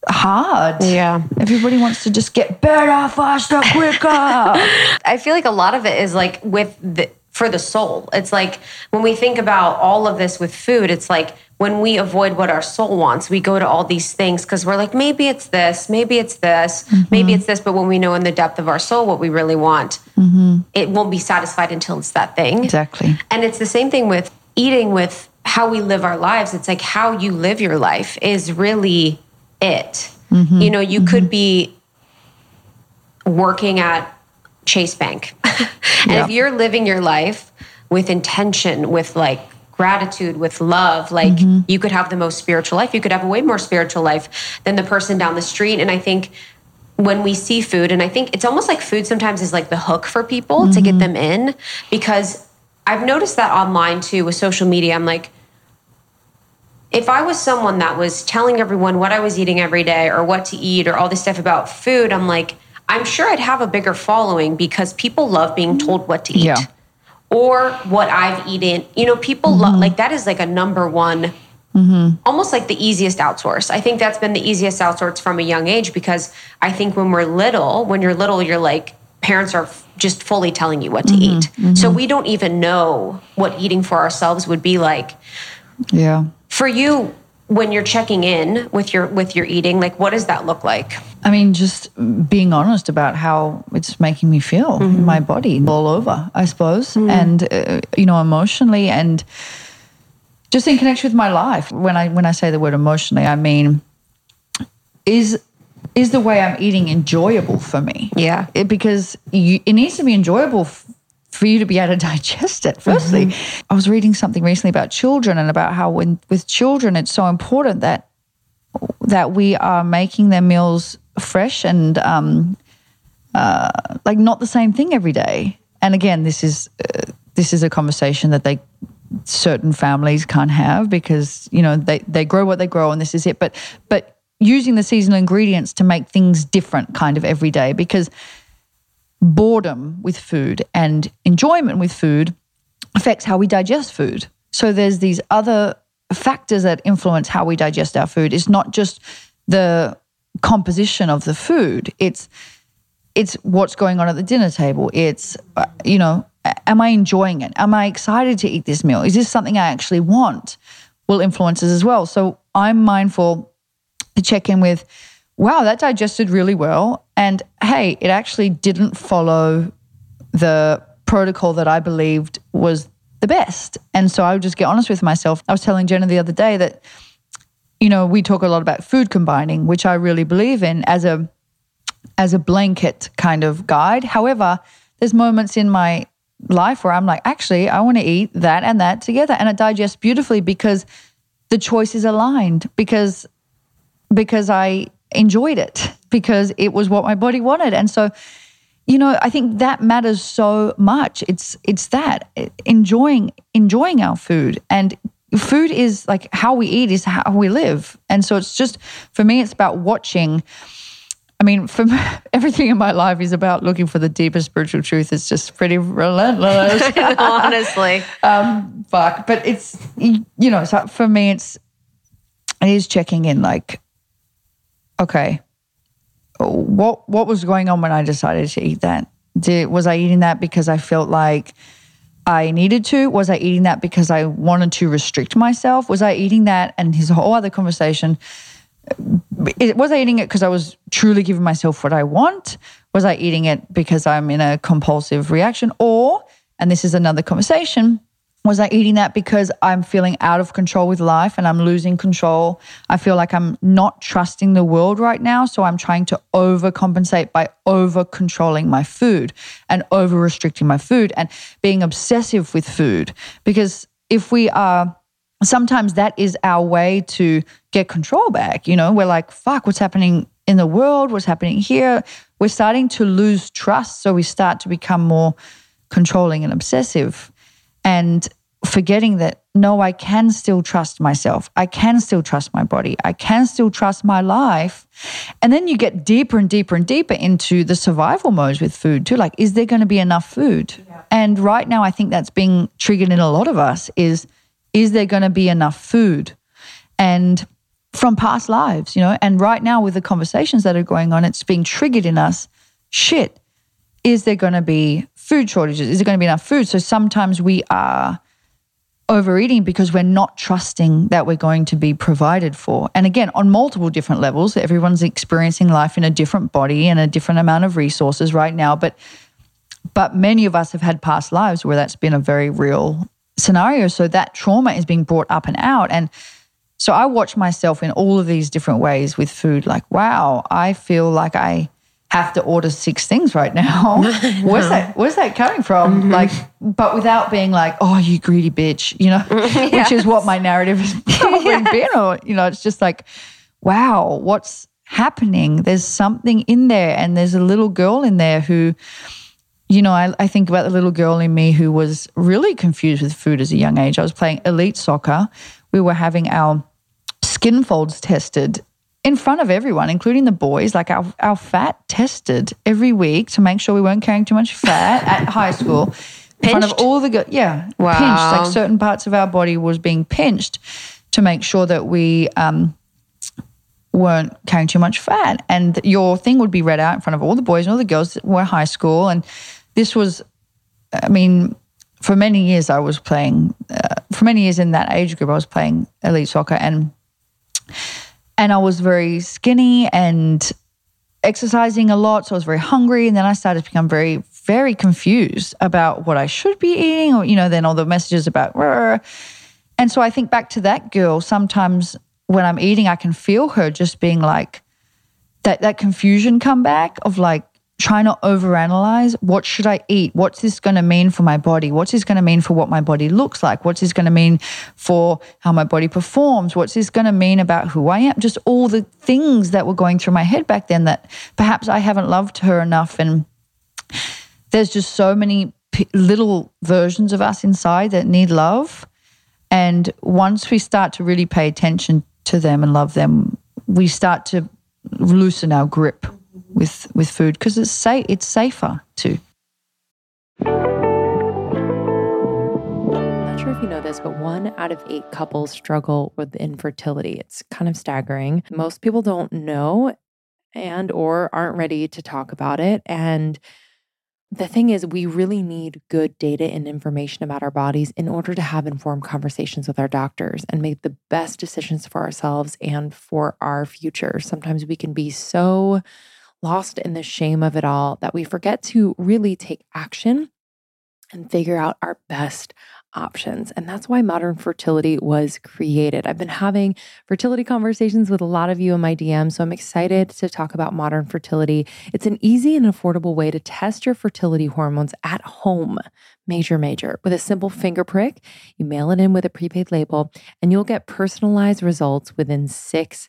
Speaker 3: hard.
Speaker 1: Yeah.
Speaker 3: Everybody wants to just get better, faster, quicker.
Speaker 1: I feel like a lot of it is like with the for the soul. It's like when we think about all of this with food, it's like when we avoid what our soul wants, we go to all these things because we're like, maybe it's this, maybe it's this, mm-hmm. maybe it's this. But when we know in the depth of our soul what we really want, mm-hmm. it won't be satisfied until it's that thing.
Speaker 3: exactly.
Speaker 1: And it's the same thing with eating, with how we live our lives. It's like how you live your life is really it. You know, you could be working at Chase Bank. and
Speaker 3: Yeah.
Speaker 1: if you're living your life with intention, with like gratitude, with love. Like mm-hmm. you could have the most spiritual life. You could have a way more spiritual life than the person down the street. And I think when we see food, and I think it's almost like food sometimes is like the hook for people mm-hmm. to get mm-hmm. them in because I've noticed that online too with social media. I'm like, if I was someone that was telling everyone what I was eating every day or what to eat or all this stuff about food, I'm like, I'm sure I'd have a bigger following because people love being told what to eat. Yeah or what I've eaten. You know, people mm-hmm. love like that is like a number one, mm-hmm. almost like the easiest outsource. I think that's been the easiest outsource from a young age because I think when we're little, when you're little, you're like parents are just fully telling you what to mm-hmm. eat. Mm-hmm. So we don't even know what eating for ourselves would be like.
Speaker 3: Yeah.
Speaker 1: For you, when you're checking in with your with your eating like what does that look like
Speaker 3: i mean just being honest about how it's making me feel mm-hmm. in my body all over i suppose mm-hmm. and uh, you know emotionally and just in connection with my life when i when i say the word emotionally i mean is is the way i'm eating enjoyable for me
Speaker 1: yeah
Speaker 3: it, because you, it needs to be enjoyable f- for you to be able to digest it. Firstly, mm-hmm. I was reading something recently about children and about how when with children it's so important that that we are making their meals fresh and um, uh, like not the same thing every day. And again, this is uh, this is a conversation that they certain families can't have because you know they they grow what they grow and this is it. But but using the seasonal ingredients to make things different kind of every day because boredom with food and enjoyment with food affects how we digest food. So there's these other factors that influence how we digest our food. It's not just the composition of the food. It's it's what's going on at the dinner table. It's uh, you know, am I enjoying it? Am I excited to eat this meal? Is this something I actually want? Will influences as well. So I'm mindful to check in with wow, that digested really well. And hey, it actually didn't follow the protocol that I believed was the best. And so I would just get honest with myself. I was telling Jenna the other day that, you know, we talk a lot about food combining, which I really believe in as a as a blanket kind of guide. However, there's moments in my life where I'm like, actually, I want to eat that and that together. And it digests beautifully because the choice is aligned because because I enjoyed it because it was what my body wanted. And so, you know, I think that matters so much. It's it's that enjoying enjoying our food and food is like how we eat is how we live. And so it's just for me it's about watching I mean, for everything in my life is about looking for the deeper spiritual truth. It's just pretty relentless,
Speaker 1: honestly.
Speaker 3: um, fuck, but it's you know, so for me, it's it is checking in. Like, okay, what what was going on when I decided to eat that? Did was I eating that because I felt like I needed to? Was I eating that because I wanted to restrict myself? Was I eating that? And his whole other conversation. Was I eating it because I was truly giving myself what I want? Was I eating it because I'm in a compulsive reaction? Or, and this is another conversation, was I eating that because I'm feeling out of control with life and I'm losing control? I feel like I'm not trusting the world right now. So I'm trying to overcompensate by over controlling my food and over restricting my food and being obsessive with food. Because if we are, sometimes that is our way to get control back. You know, we're like, fuck, what's happening in the world? What's happening here? We're starting to lose trust. So we start to become more controlling and obsessive and forgetting that no, I can still trust myself. I can still trust my body. I can still trust my life. And then you get deeper and deeper and deeper into the survival modes with food too. Like, is there going to be enough food? Yeah. And right now, I think that's being triggered in a lot of us is, is there going to be enough food? And from past lives, you know, and right now with the conversations that are going on, it's being triggered in us. Shit, is there going to be food shortages? Is there going to be enough food? So sometimes we are overeating because we're not trusting that we're going to be provided for. And again, on multiple different levels, everyone's experiencing life in a different body and a different amount of resources right now. But but many of us have had past lives where that's been a very real scenario. So that trauma is being brought up and out. And so I watch myself in all of these different ways with food, like, wow, I feel like I have to order six things right now. where's that where's that coming from? Mm-hmm. Like but without being like, oh you greedy bitch, you know, yes. which is what my narrative has probably been. Or, you know, it's just like, wow, what's happening? There's something in there and there's a little girl in there who you know, I, I think about the little girl in me who was really confused with food as a young age. I was playing elite soccer. We were having our skin folds tested in front of everyone, including the boys, like our, our fat tested every week to make sure we weren't carrying too much fat at high school. In front of all the girls. Yeah. Wow. Pinched. Like certain parts of our body was being pinched to make sure that we um, weren't carrying too much fat. And your thing would be read out in front of all the boys and all the girls that were high school. And this was, I mean, for many years I was playing, uh, for many years in that age group, I was playing elite soccer and and I was very skinny and exercising a lot. So I was very hungry. And then I started to become very, very confused about what I should be eating, or, you know, then all the messages about, Rrr. and so I think back to that girl. Sometimes when I'm eating, I can feel her just being like, that, that confusion come back of like, trying to overanalyze what should I eat? What's this going to mean for my body? What's this going to mean for what my body looks like? What's this going to mean for how my body performs? What's this going to mean about who I am? Just all the things that were going through my head back then that perhaps I haven't loved her enough. And there's just so many p- little versions of us inside that need love. And once we start to really pay attention to them and love them, we start to loosen our grip with with food because it's safe. It's safer too.
Speaker 2: not sure if you know this, but one out of eight couples struggle with infertility. It's kind of staggering. Most people don't know and or aren't ready to talk about it and the thing is, we really need good data and information about our bodies in order to have informed conversations with our doctors and make the best decisions for ourselves and for our future. Sometimes we can be so lost in the shame of it all that we forget to really take action and figure out our best options. And that's why modern fertility was created. I've been having fertility conversations with a lot of you in my DM, so I'm excited to talk about modern fertility. It's an easy and affordable way to test your fertility hormones at home. Major, major. With a simple finger prick, you mail it in with a prepaid label, and you'll get personalized results within six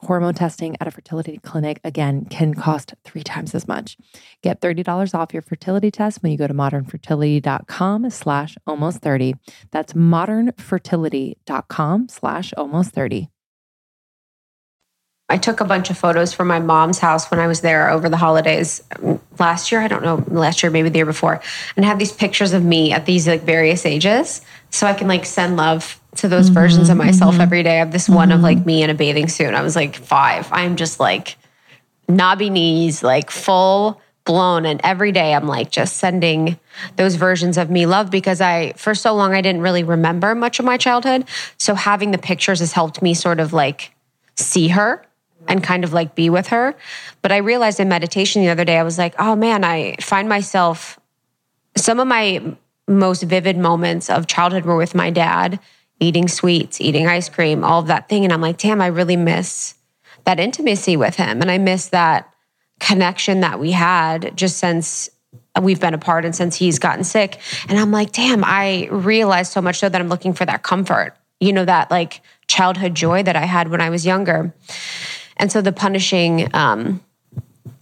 Speaker 2: Hormone testing at a fertility clinic, again, can cost three times as much. Get $30 off your fertility test when you go to modernfertility.com slash almost 30. That's modernfertility.com slash almost 30.
Speaker 1: I took a bunch of photos from my mom's house when I was there over the holidays um, last year. I don't know, last year, maybe the year before, and have these pictures of me at these like various ages so I can like send love to those mm-hmm, versions of myself mm-hmm. every day. I have this one mm-hmm. of like me in a bathing suit. I was like five. I'm just like knobby knees, like full blown. And every day I'm like just sending those versions of me love because I, for so long, I didn't really remember much of my childhood. So having the pictures has helped me sort of like see her and kind of like be with her. But I realized in meditation the other day, I was like, oh man, I find myself, some of my most vivid moments of childhood were with my dad eating sweets, eating ice cream, all of that thing. And I'm like, damn, I really miss that intimacy with him. And I miss that connection that we had just since we've been apart and since he's gotten sick. And I'm like, damn, I realized so much so that I'm looking for that comfort, you know, that like childhood joy that I had when I was younger. And so the punishing um,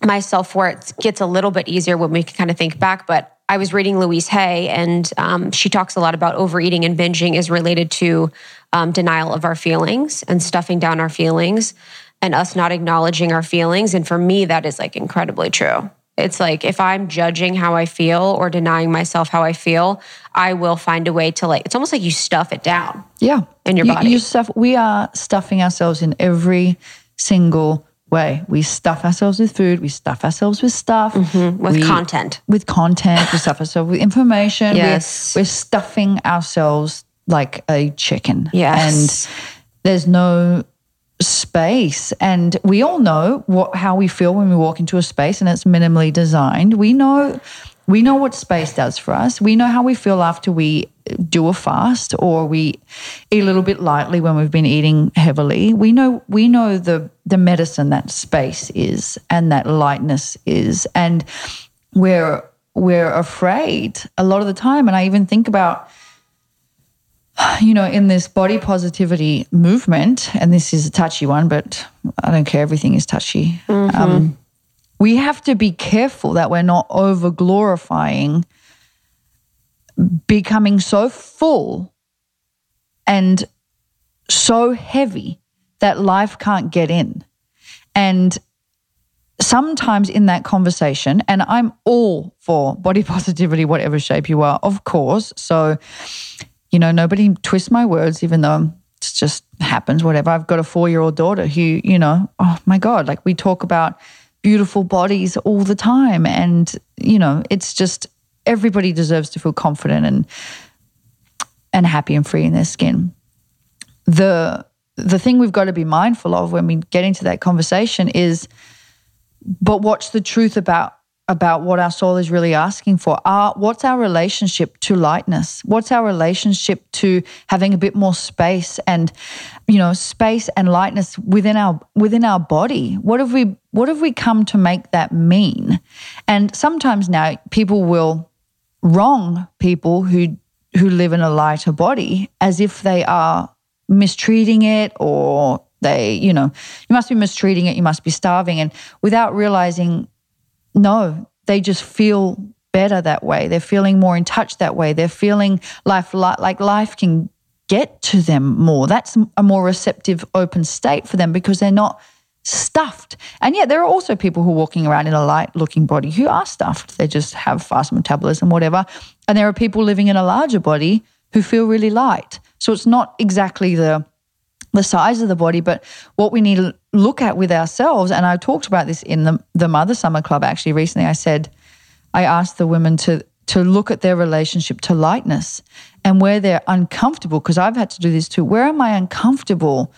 Speaker 1: myself for it gets a little bit easier when we can kind of think back. But I was reading Louise Hay, and um, she talks a lot about overeating and binging is related to um, denial of our feelings and stuffing down our feelings and us not acknowledging our feelings. And for me, that is like incredibly true. It's like if I'm judging how I feel or denying myself how I feel, I will find a way to like, it's almost like you stuff it down.
Speaker 3: Yeah.
Speaker 1: In your
Speaker 3: You-
Speaker 1: body.
Speaker 3: You stuff, we are stuffing ourselves in every single way. We stuff ourselves with food. We stuff ourselves with stuff. Mm-hmm.
Speaker 1: with
Speaker 3: We-
Speaker 1: content.
Speaker 3: With content. we stuff ourselves with information. We're-
Speaker 1: Yes.
Speaker 3: We're, stuffing ourselves like a chicken.
Speaker 1: Yes.
Speaker 3: And there's no space and we all know what how we feel when we walk into a space and it's minimally designed we know we know what space does for us. We know how we feel after we do a fast or we eat a little bit lightly when we've been eating heavily. We know we know the the medicine that space is and that lightness is. And we're we're afraid a lot of the time. And i even think about you know, in this body positivity movement, and this is a touchy one, but I don't care, everything is touchy. Um, we have to be careful that we're not over glorifying becoming so full and so heavy that life can't get in. And sometimes in that conversation, and I'm all for body positivity, whatever shape you are, of course. So, you know, nobody twists my words, even though it just happens, whatever. I've got a four year old daughter who, you know, oh my God, like we talk about beautiful bodies all the time. And, you know, it's just everybody deserves to feel confident and and happy and free in their skin. The the thing we've got to be mindful of when we get into that conversation is but what's the truth about about what our soul is really asking for. What's our relationship to lightness? What's our relationship to having a bit more space and you know space and lightness within our within our body? What have we what have we come to make that mean? And sometimes now people will wrong people who who live in a lighter body as if they are mistreating it or they you know you must be mistreating it you must be starving. And without realizing no they just feel better that way. They're feeling more in touch that way. They're feeling life like life can get to them more. That's a more receptive open state for them because they're not stuffed. And yet there are also people who are walking around in a light looking body who are stuffed. They just have fast metabolism whatever. And there are people living in a larger body who feel really light. So it's not exactly the the size of the body, but what we need to look at with ourselves. And I talked about this in the, the Mother Summer Club actually recently. I said, I asked the women to to look at their relationship to lightness and where they're uncomfortable, because I've had to do this too. Where am I uncomfortable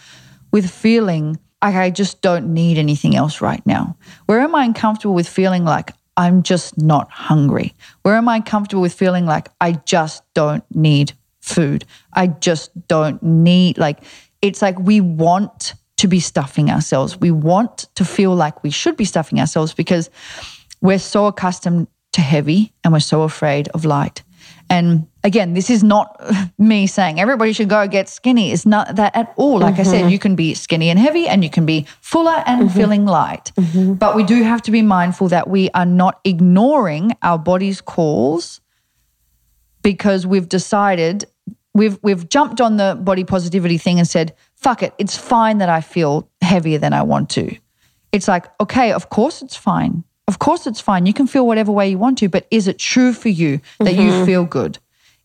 Speaker 3: with feeling like I just don't need anything else right now? Where am I uncomfortable with feeling like I'm just not hungry? Where am I comfortable with feeling like I just don't need food? I just don't need like it's like we want to be stuffing ourselves. We want to feel like we should be stuffing ourselves because we're so accustomed to heavy and we're so afraid of light. And again, this is not me saying everybody should go get skinny. It's not that at all. Like I said, mm-hmm. you can be skinny and heavy and you can be fuller and mm-hmm. feeling light. Mm-hmm. But we do have to be mindful that we are not ignoring our body's calls because we've decided we've we've jumped on the body positivity thing and said, fuck it, it's fine that I feel heavier than I want to. It's like, okay, of course it's fine. Of course it's fine. You can feel whatever way you want to, but is it true for you that you mm-hmm. feel good?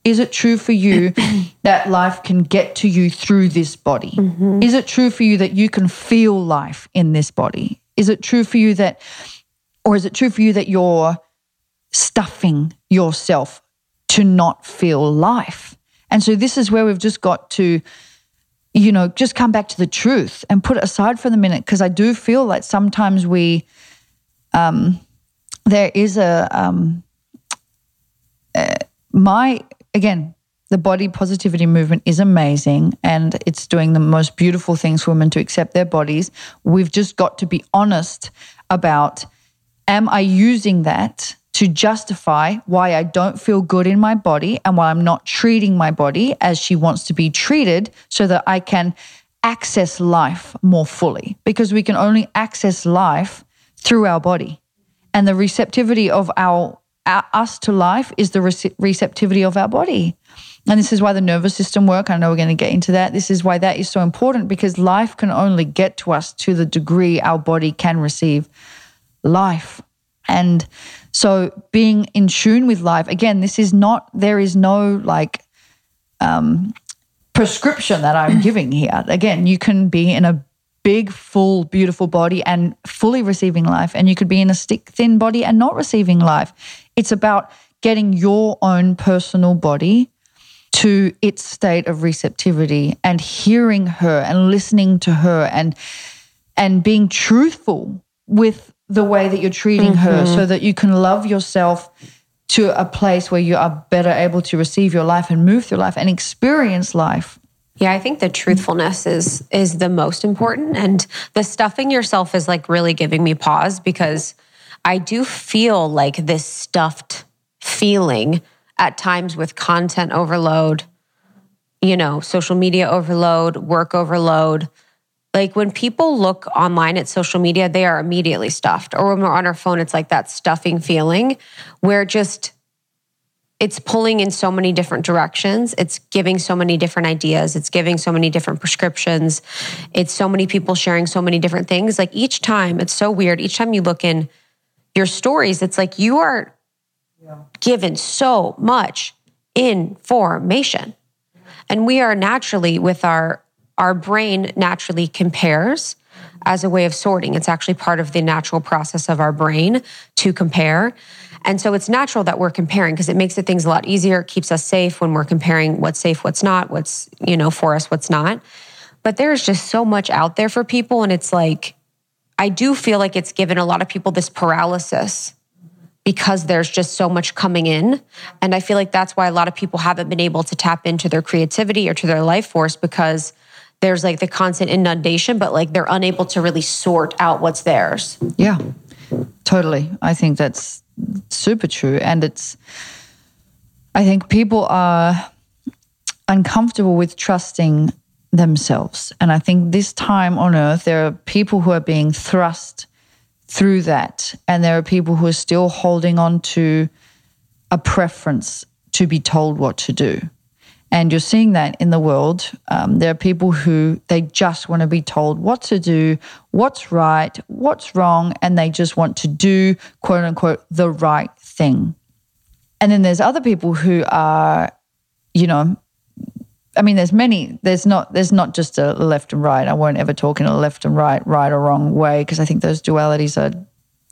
Speaker 3: Is it true for you that life can get to you through this body? Mm-hmm. Is it true for you that you can feel life in this body? Is it true for you that, or is it true for you that you're stuffing yourself to not feel life? And so this is where we've just got to, you know, just come back to the truth and put it aside for the minute because I do feel like sometimes we, um, there is a, um, uh, my, again, the body positivity movement is amazing and it's doing the most beautiful things for women to accept their bodies. We've just got to be honest about am I using that to justify why I don't feel good in my body and why I'm not treating my body as she wants to be treated so that I can access life more fully because we can only access life through our body. And the receptivity of our, our us to life is the rece- receptivity of our body. And this is why the nervous system work. I know we're going to get into that. This is why that is so important because life can only get to us to the degree our body can receive life. And so being in tune with life, again, this is not, there is no like um, prescription that I'm giving here. Again, you can be in a big, full, beautiful body and fully receiving life, and you could be in a stick thin body and not receiving life. It's about getting your own personal body to its state of receptivity and hearing her and listening to her and and being truthful with the way that you're treating mm-hmm. her so that you can love yourself to a place where you are better able to receive your life and move through life and experience life
Speaker 1: yeah, I think the truthfulness is is the most important and the stuffing yourself is like really giving me pause because I do feel like this stuffed feeling at times with content overload, you know, social media overload, work overload. Like when people look online at social media, they are immediately stuffed. Or when we're on our phone, it's like that stuffing feeling where just it's pulling in so many different directions. It's giving so many different ideas. It's giving so many different prescriptions. It's so many people sharing so many different things. Like each time, it's so weird. Each time you look in your stories, it's like you are given so much information. And we are naturally with our our brain naturally compares as a way of sorting. It's actually part of the natural process of our brain to compare. And so it's natural that we're comparing because it makes the things a lot easier. It keeps us safe when we're comparing what's safe, what's not, what's, you know, for us, what's not. But there's just so much out there for people. And it's like, I do feel like it's given a lot of people this paralysis because there's just so much coming in. And I feel like that's why a lot of people haven't been able to tap into their creativity or to their life force because there's like the constant inundation, but like they're unable to really sort out what's theirs.
Speaker 3: Yeah, totally. I think that's super true. And it's, I think people are uncomfortable with trusting themselves. And I think this time on earth, there are people who are being thrust through that. And there are people who are still holding on to a preference to be told what to do. And you're seeing that in the world. Um, there are people who they just want to be told what to do, what's right, what's wrong, and they just want to do, quote unquote, the right thing. And then there's other people who are, you know, I mean, there's many. There's not. There's not just a left and right. I won't ever talk in a left and right, right or wrong way, because I think those dualities are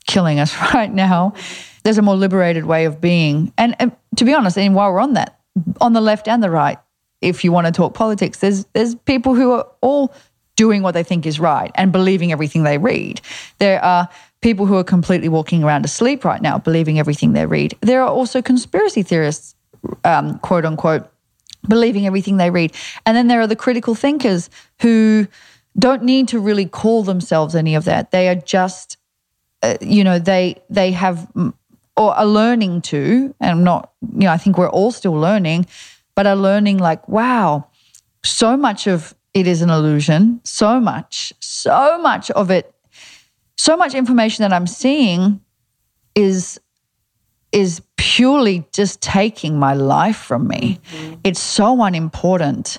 Speaker 3: killing us right now. There's a more liberated way of being, and, and to be honest, and while we're on that, on the left and the right, if you want to talk politics, there's there's people who are all doing what they think is right and believing everything they read. There are people who are completely walking around asleep right now, believing everything they read. There are also conspiracy theorists, um, quote unquote believing everything they read. And then there are the critical thinkers who don't need to really call themselves any of that. They are just, uh, you know, they they have or are learning to, and I'm not, you know, I think we're all still learning, but are learning like, wow, so much of it is an illusion. So much, so much of it, so much information that I'm seeing is is purely just taking my life from me. Mm-hmm. It's so unimportant.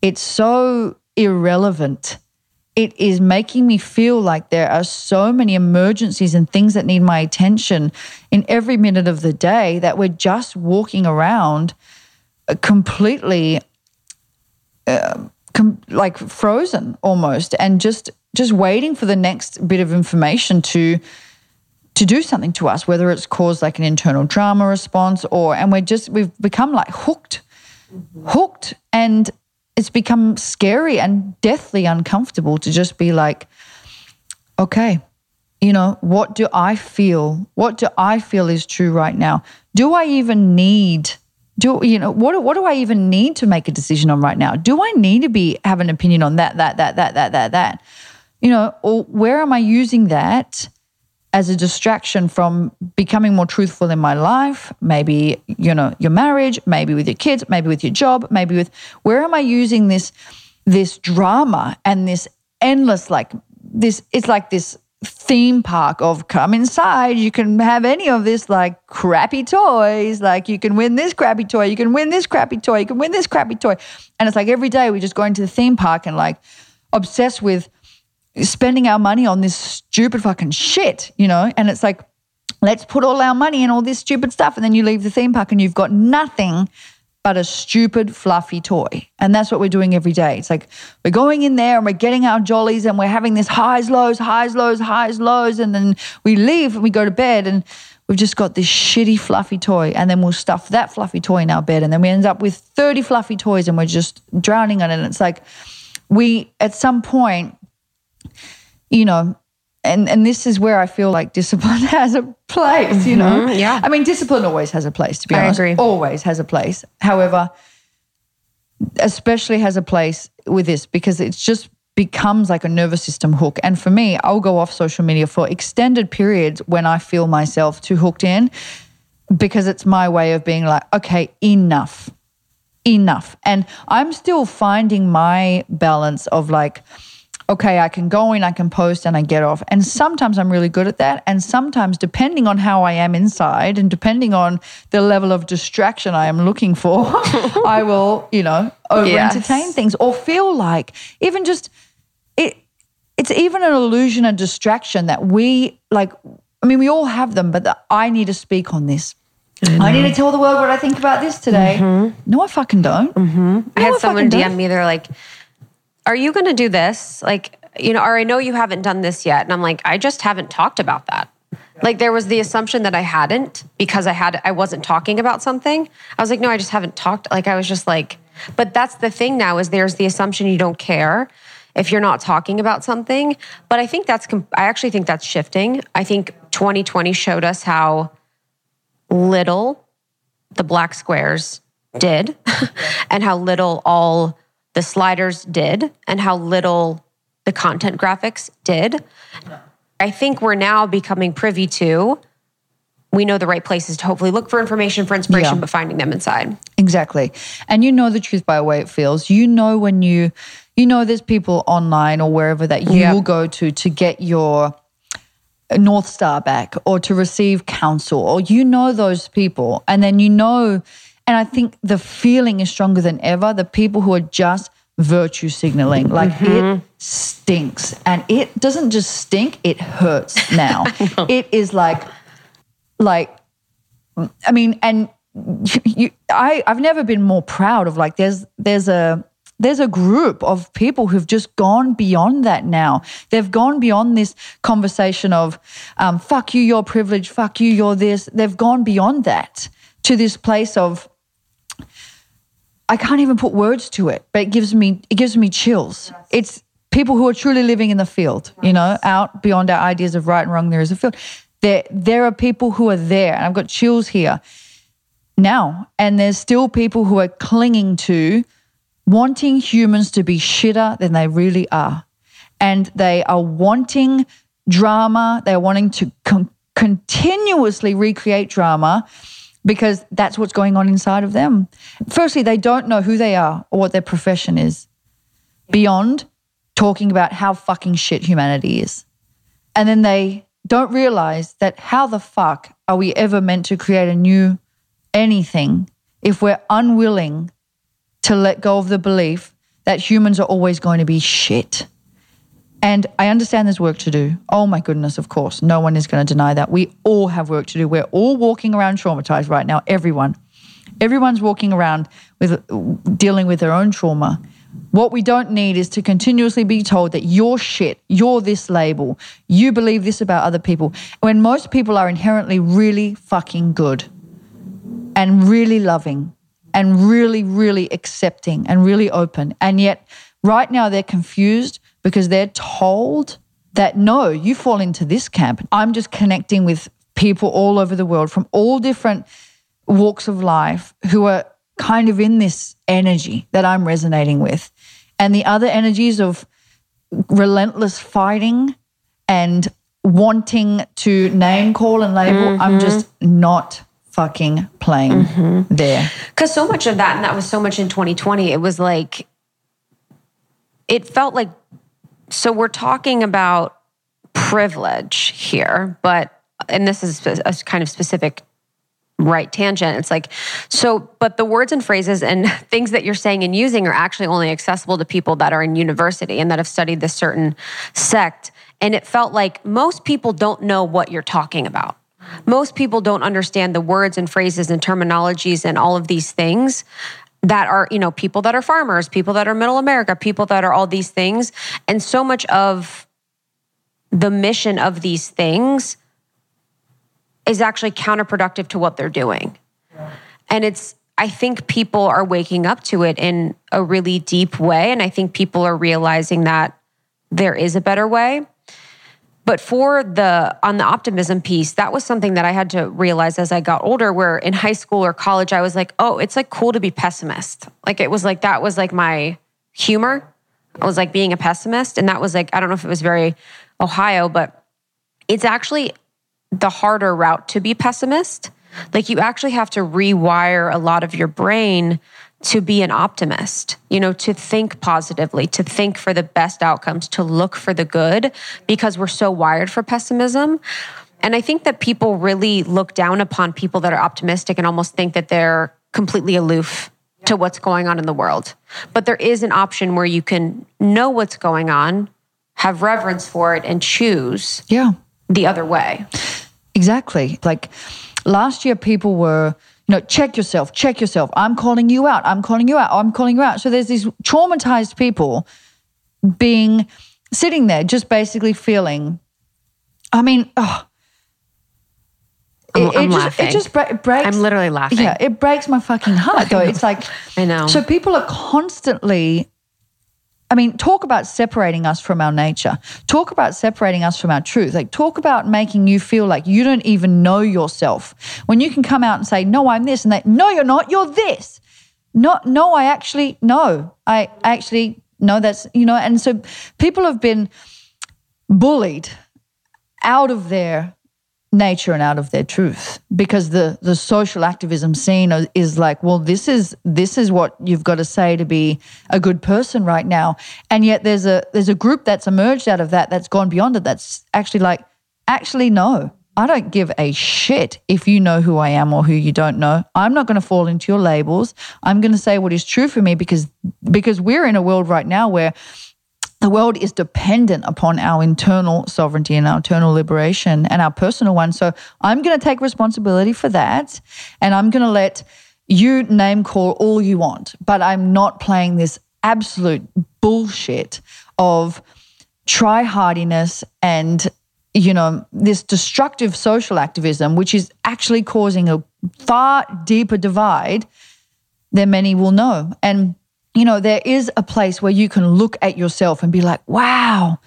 Speaker 3: It's so irrelevant. It is making me feel like there are so many emergencies and things that need my attention in every minute of the day that we're just walking around uh, completely uh, com- like frozen almost and just just waiting for the next bit of information to to do something to us, whether it's caused like an internal drama response or, and we're just, we've become like hooked, mm-hmm. hooked. And it's become scary and deathly uncomfortable to just be like, okay, you know, what do I feel? What do I feel is true right now? Do I even need, do you know, what, what do I even need to make a decision on right now? Do I need to be, have an opinion on that, that, that, that, that, that, that? You know, or where am I using that? As a distraction from becoming more truthful in my life, maybe, you know, your marriage, maybe with your kids, maybe with your job, maybe with where am I using this this drama and this endless like this it's like this theme park of come inside you can have any of this like crappy toys like you can win this crappy toy you can win this crappy toy you can win this crappy toy. And it's like every day we just go into the theme park and like obsessed with spending our money on this stupid fucking shit you know and it's like let's put all our money in all this stupid stuff and then you leave the theme park and you've got nothing but a stupid, fluffy toy. And that's what we're doing every day. It's like we're going in there and we're getting our jollies and we're having this highs, lows, highs, lows, highs, lows. And then we leave and we go to bed and we've just got this shitty, fluffy toy. And then we'll stuff that fluffy toy in our bed. And then we end up with 30 fluffy toys and we're just drowning in it. And it's like we, at some point, you know, and and this is where I feel like discipline has a place, you know.
Speaker 1: Mhm, yeah.
Speaker 3: I mean, discipline always has a place. To be
Speaker 1: I
Speaker 3: honest,
Speaker 1: agree.
Speaker 3: always has a place. However, especially has a place with this because it's just becomes like a nervous system hook. And for me, I'll go off social media for extended periods when I feel myself too hooked in because it's my way of being like, okay, enough enough. And I'm still finding my balance of like, okay, I can go in, I can post, and I get off. And sometimes I'm really good at that. And sometimes, depending on how I am inside and depending on the level of distraction I am looking for, I will, you know, over entertain
Speaker 1: Yes.
Speaker 3: things or feel like even just it. It's even an illusion, a distraction that we like. I mean, we all have them, but the, I need to speak on this. I, need to tell the world what I think about this today. Mm-hmm. No, I fucking don't. Mm-hmm.
Speaker 4: I
Speaker 3: No,
Speaker 4: had
Speaker 3: I
Speaker 4: someone DM
Speaker 3: don't.
Speaker 4: me. They're like, "Are you going to do this? Like, you know, or I know you haven't done this yet." And I'm like, "I just haven't talked about that." Like there was the assumption that I hadn't because I had I wasn't talking about something. I was like, "No, I just haven't talked." Like I was just like, but that's the thing now is there's the assumption you don't care if you're not talking about something. But I think that's I actually think that's shifting. I think 2020 showed us how little the black squares did and how little all the sliders did and how little the content graphics did. I think we're now becoming privy to we know the right places to hopefully look for information for inspiration
Speaker 3: Yeah.
Speaker 4: but finding them inside.
Speaker 3: Exactly. And you know the truth by the way it feels. You know when you you know there's people online or wherever that you
Speaker 4: Yeah.
Speaker 3: will go to to get your North Star back or to receive counsel or you know those people and then you know and I think the feeling is stronger than ever. The people who are just virtue signaling like it stinks. And it doesn't just stink it hurts now. It is like like I mean, and you, I, I've never been more proud of like there's there's a there's a group of people who've just gone beyond that now. They've gone beyond this conversation of um, "fuck you, you're privileged," "fuck you, you're this." They've gone beyond that to this place of I can't even put words to it, but it gives me it gives me chills. It's people who are truly living in the field, you know, out beyond our ideas of right and wrong. There is a field. There there are people who are there, and I've got chills here now. And there's still people who are clinging to wanting humans to be shitter than they really are, and they are wanting drama. They're wanting to con- continuously recreate drama because that's what's going on inside of them. Firstly, they don't know who they are or what their profession is beyond talking about how fucking shit humanity is. And then they don't realize that how the fuck are we ever meant to create a new anything if we're unwilling to let go of the belief that humans are always going to be shit. And I understand there's work to do. Oh my goodness, of course. No one is going to deny that. We all have work to do. We're all walking around traumatized right now. Everyone. Everyone's walking around with dealing with their own trauma. What we don't need is to continuously be told that you're shit, you're this label, you believe this about other people, when most people are inherently really fucking good and really loving and really, really accepting and really open. And yet, right now, they're confused because they're told that no, you fall into this camp. I'm just connecting with people all over the world from all different walks of life who are kind of in this energy that I'm resonating with. And the other energies of relentless fighting and wanting to name call and label, I'm mm-hmm. just not fucking playing mm-hmm. there.
Speaker 4: Because so much of that, and that was so much in 2020, it was like
Speaker 1: it felt like so we're talking about privilege here, but and this is a kind of specific right tangent. It's like, so, but the words and phrases and things that you're saying and using are actually only accessible to people that are in university and that have studied this certain sect. And it felt like most people don't know what you're talking about. Most people don't understand the words and phrases and terminologies and all of these things that are, you know, people that are farmers, people that are middle America, people that are all these things. And so much of the mission of these things is actually counterproductive to what they're doing. Yeah. And it's, I think people are waking up to it in a really deep way. And I think people are realizing that there is a better way. But for the on the optimism piece, that was something that I had to realize as I got older where in high school or college I was like, "Oh, it's like cool to be pessimist." Like it was like that was like my humor. I was like being a pessimist and that was like I don't know if it was very Ohio, but it's actually the harder route to be pessimist. Like you actually have to rewire a lot of your brain to be an optimist, you know, to think positively, to think for the best outcomes, to look for the good, because we're so wired for pessimism. And I think that people really look down upon people that are optimistic and almost think that they're completely aloof to what's going on in the world. But there is an option where you can know what's going on, have reverence for it, and choose
Speaker 3: yeah.
Speaker 1: the other way.
Speaker 3: Exactly. Like last year, people were know, check yourself, check yourself. I'm calling you out. I'm calling you out. I'm calling you out. So there's these traumatized people being sitting there, just basically feeling. I mean, oh,
Speaker 1: I'm, it, I'm
Speaker 3: just,
Speaker 1: laughing.
Speaker 3: It just breaks.
Speaker 1: I'm literally laughing.
Speaker 3: Yeah, it breaks my fucking heart. Though it's like
Speaker 1: I know.
Speaker 3: So people are constantly I mean, talk about separating us from our nature. Talk about separating us from our truth. Like, talk about making you feel like you don't even know yourself. When you can come out and say, No, I'm this, and they, No, you're not, you're this. No, no, I actually, no, I actually, no, that's, you know, and so people have been bullied out of their nature and out of their truth because the the social activism scene is like well this is this is what you've got to say to be a good person right now and yet there's a there's a group that's emerged out of that that's gone beyond it that's actually like actually no I don't give a shit if you know who I am or who you don't know. I'm not going to fall into your labels. I'm going to say what is true for me because because we're in a world right now where the world is dependent upon our internal sovereignty and our internal liberation and our personal one. So I'm going to take responsibility for that. And I'm going to let you name call all you want. But I'm not playing this absolute bullshit of try hardiness and you know this destructive social activism which is actually causing a far deeper divide than many will know and you know, there is a place where you can look at yourself and be like, wow,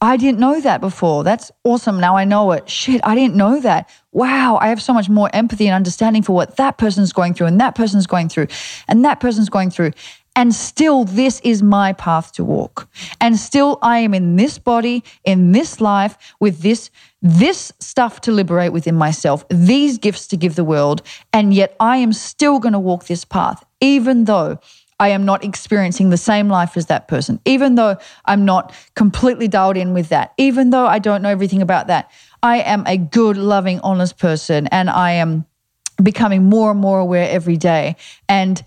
Speaker 3: I didn't know that before. That's awesome. Now I know it. Shit, I didn't know that. Wow, I have so much more empathy and understanding for what that person's going through and that person's going through and that person's going through. And still, this is my path to walk. And still, I am in this body, in this life, with this, this stuff to liberate within myself, these gifts to give the world. And yet, I am still going to walk this path, even though I am not experiencing the same life as that person, even though I'm not completely dialed in with that, even though I don't know everything about that. I am a good, loving, honest person, and I am becoming more and more aware every day. And,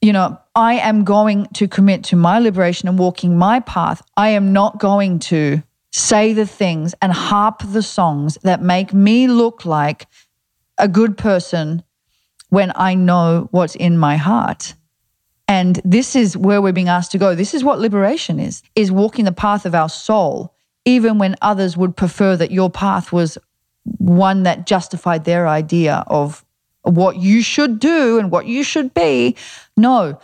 Speaker 3: you know, I am going to commit to my liberation and walking my path. I am not going to say the things and harp the songs that make me look like a good person when I know what's in my heart. And this is where we're being asked to go. This is what liberation is, is walking the path of our soul, even when others would prefer that your path was one that justified their idea of what you should do and what you should be. No,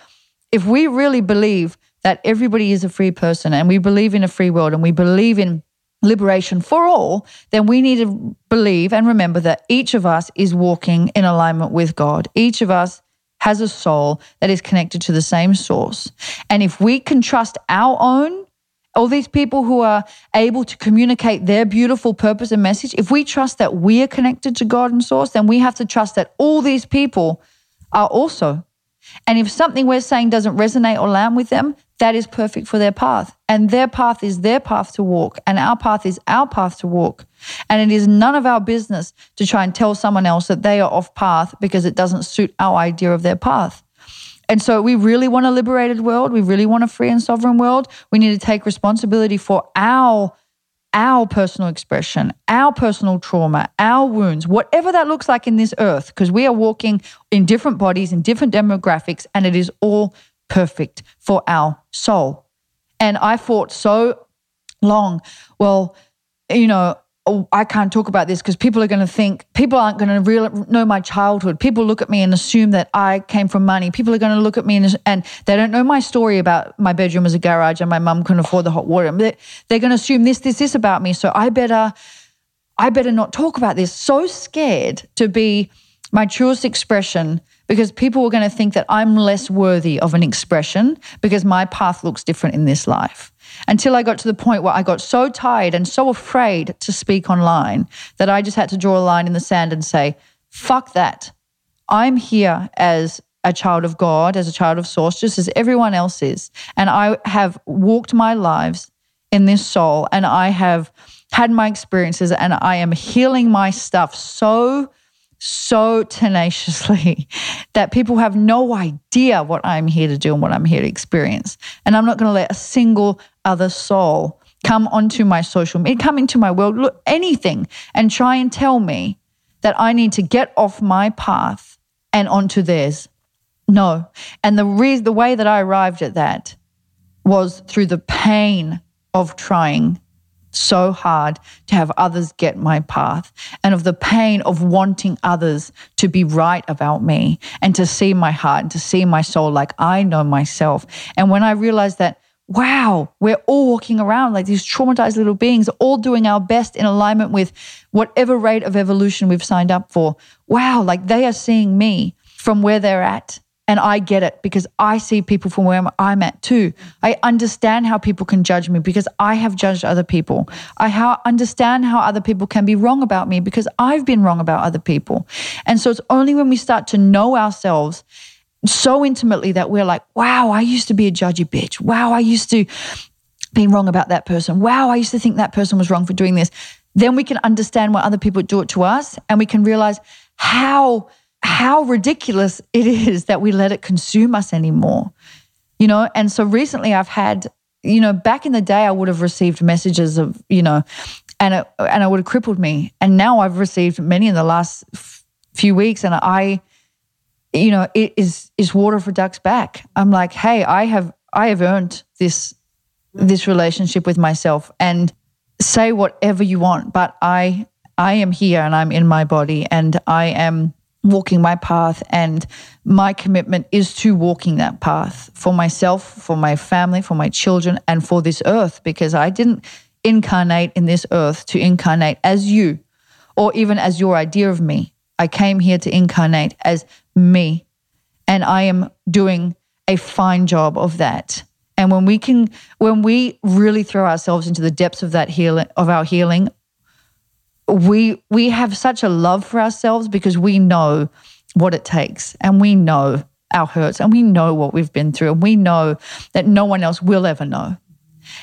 Speaker 3: if we really believe that everybody is a free person and we believe in a free world and we believe in liberation for all, then we need to believe and remember that each of us is walking in alignment with God. Each of us has a soul that is connected to the same source. And if we can trust our own, all these people who are able to communicate their beautiful purpose and message, if we trust that we are connected to God and source, then we have to trust that all these people are also. And if something we're saying doesn't resonate or land with them, that is perfect for their path. And their path is their path to walk, and our path is our path to walk. And it is none of our business to try and tell someone else that they are off path because it doesn't suit our idea of their path. And so we really want a liberated world. We really want a free and sovereign world. We need to take responsibility for our our personal expression, our personal trauma, our wounds, whatever that looks like in this earth, because we are walking in different bodies, in different demographics, and it is all perfect for our soul. And I fought so long. Well, you know, oh, I can't talk about this because people are going to think, people aren't going to real, know my childhood. People look at me and assume that I came from money. People are going to look at me and, and they don't know my story about my bedroom as a garage and my mum couldn't afford the hot water. They're, they're going to assume this, this, this about me. So I better, I better not talk about this. So scared to be my truest expression because people were going to think that I'm less worthy of an expression because my path looks different in this life. Until I got to the point where I got so tired and so afraid to speak online that I just had to draw a line in the sand and say, fuck that. I'm here as a child of God, as a child of source, just as everyone else is. And I have walked my lives in this soul and I have had my experiences and I am healing my stuff so so tenaciously that people have no idea what I'm here to do and what I'm here to experience. And I'm not going to let a single other soul come onto my social media, come into my world, look anything, and try and tell me that I need to get off my path and onto theirs. No. And the reason, the way that I arrived at that was through the pain of trying so hard to have others get my path and of the pain of wanting others to be right about me and to see my heart and to see my soul like I know myself. And when I realized that, wow, we're all walking around like these traumatized little beings, all doing our best in alignment with whatever rate of evolution we've signed up for. Wow, like they are seeing me from where they're at and I get it because I see people from where I'm at too. I understand how people can judge me because I have judged other people. I understand how other people can be wrong about me because I've been wrong about other people. And so it's only when we start to know ourselves so intimately that we're like, wow, I used to be a judgy bitch. Wow, I used to be wrong about that person. Wow, I used to think that person was wrong for doing this. Then we can understand why other people do it to us and we can realize how how ridiculous it is that we let it consume us anymore. You know, and so recently I've had, you know, back in the day I would have received messages of, you know, and it, and it would have crippled me. And now I've received many in the last few weeks and I you know, it is is water for ducks back. I'm like, "Hey, I have I have earned this this relationship with myself and say whatever you want, but I I am here and I'm in my body and I am walking my path and my commitment is to walking that path for myself for my family for my children and for this earth because i didn't incarnate in this earth to incarnate as you or even as your idea of me. I came here to incarnate as me and i am doing a fine job of that. And when we can when we really throw ourselves into the depths of that healing of our healing we we have such a love for ourselves because we know what it takes and we know our hurts and we know what we've been through and we know that no one else will ever know.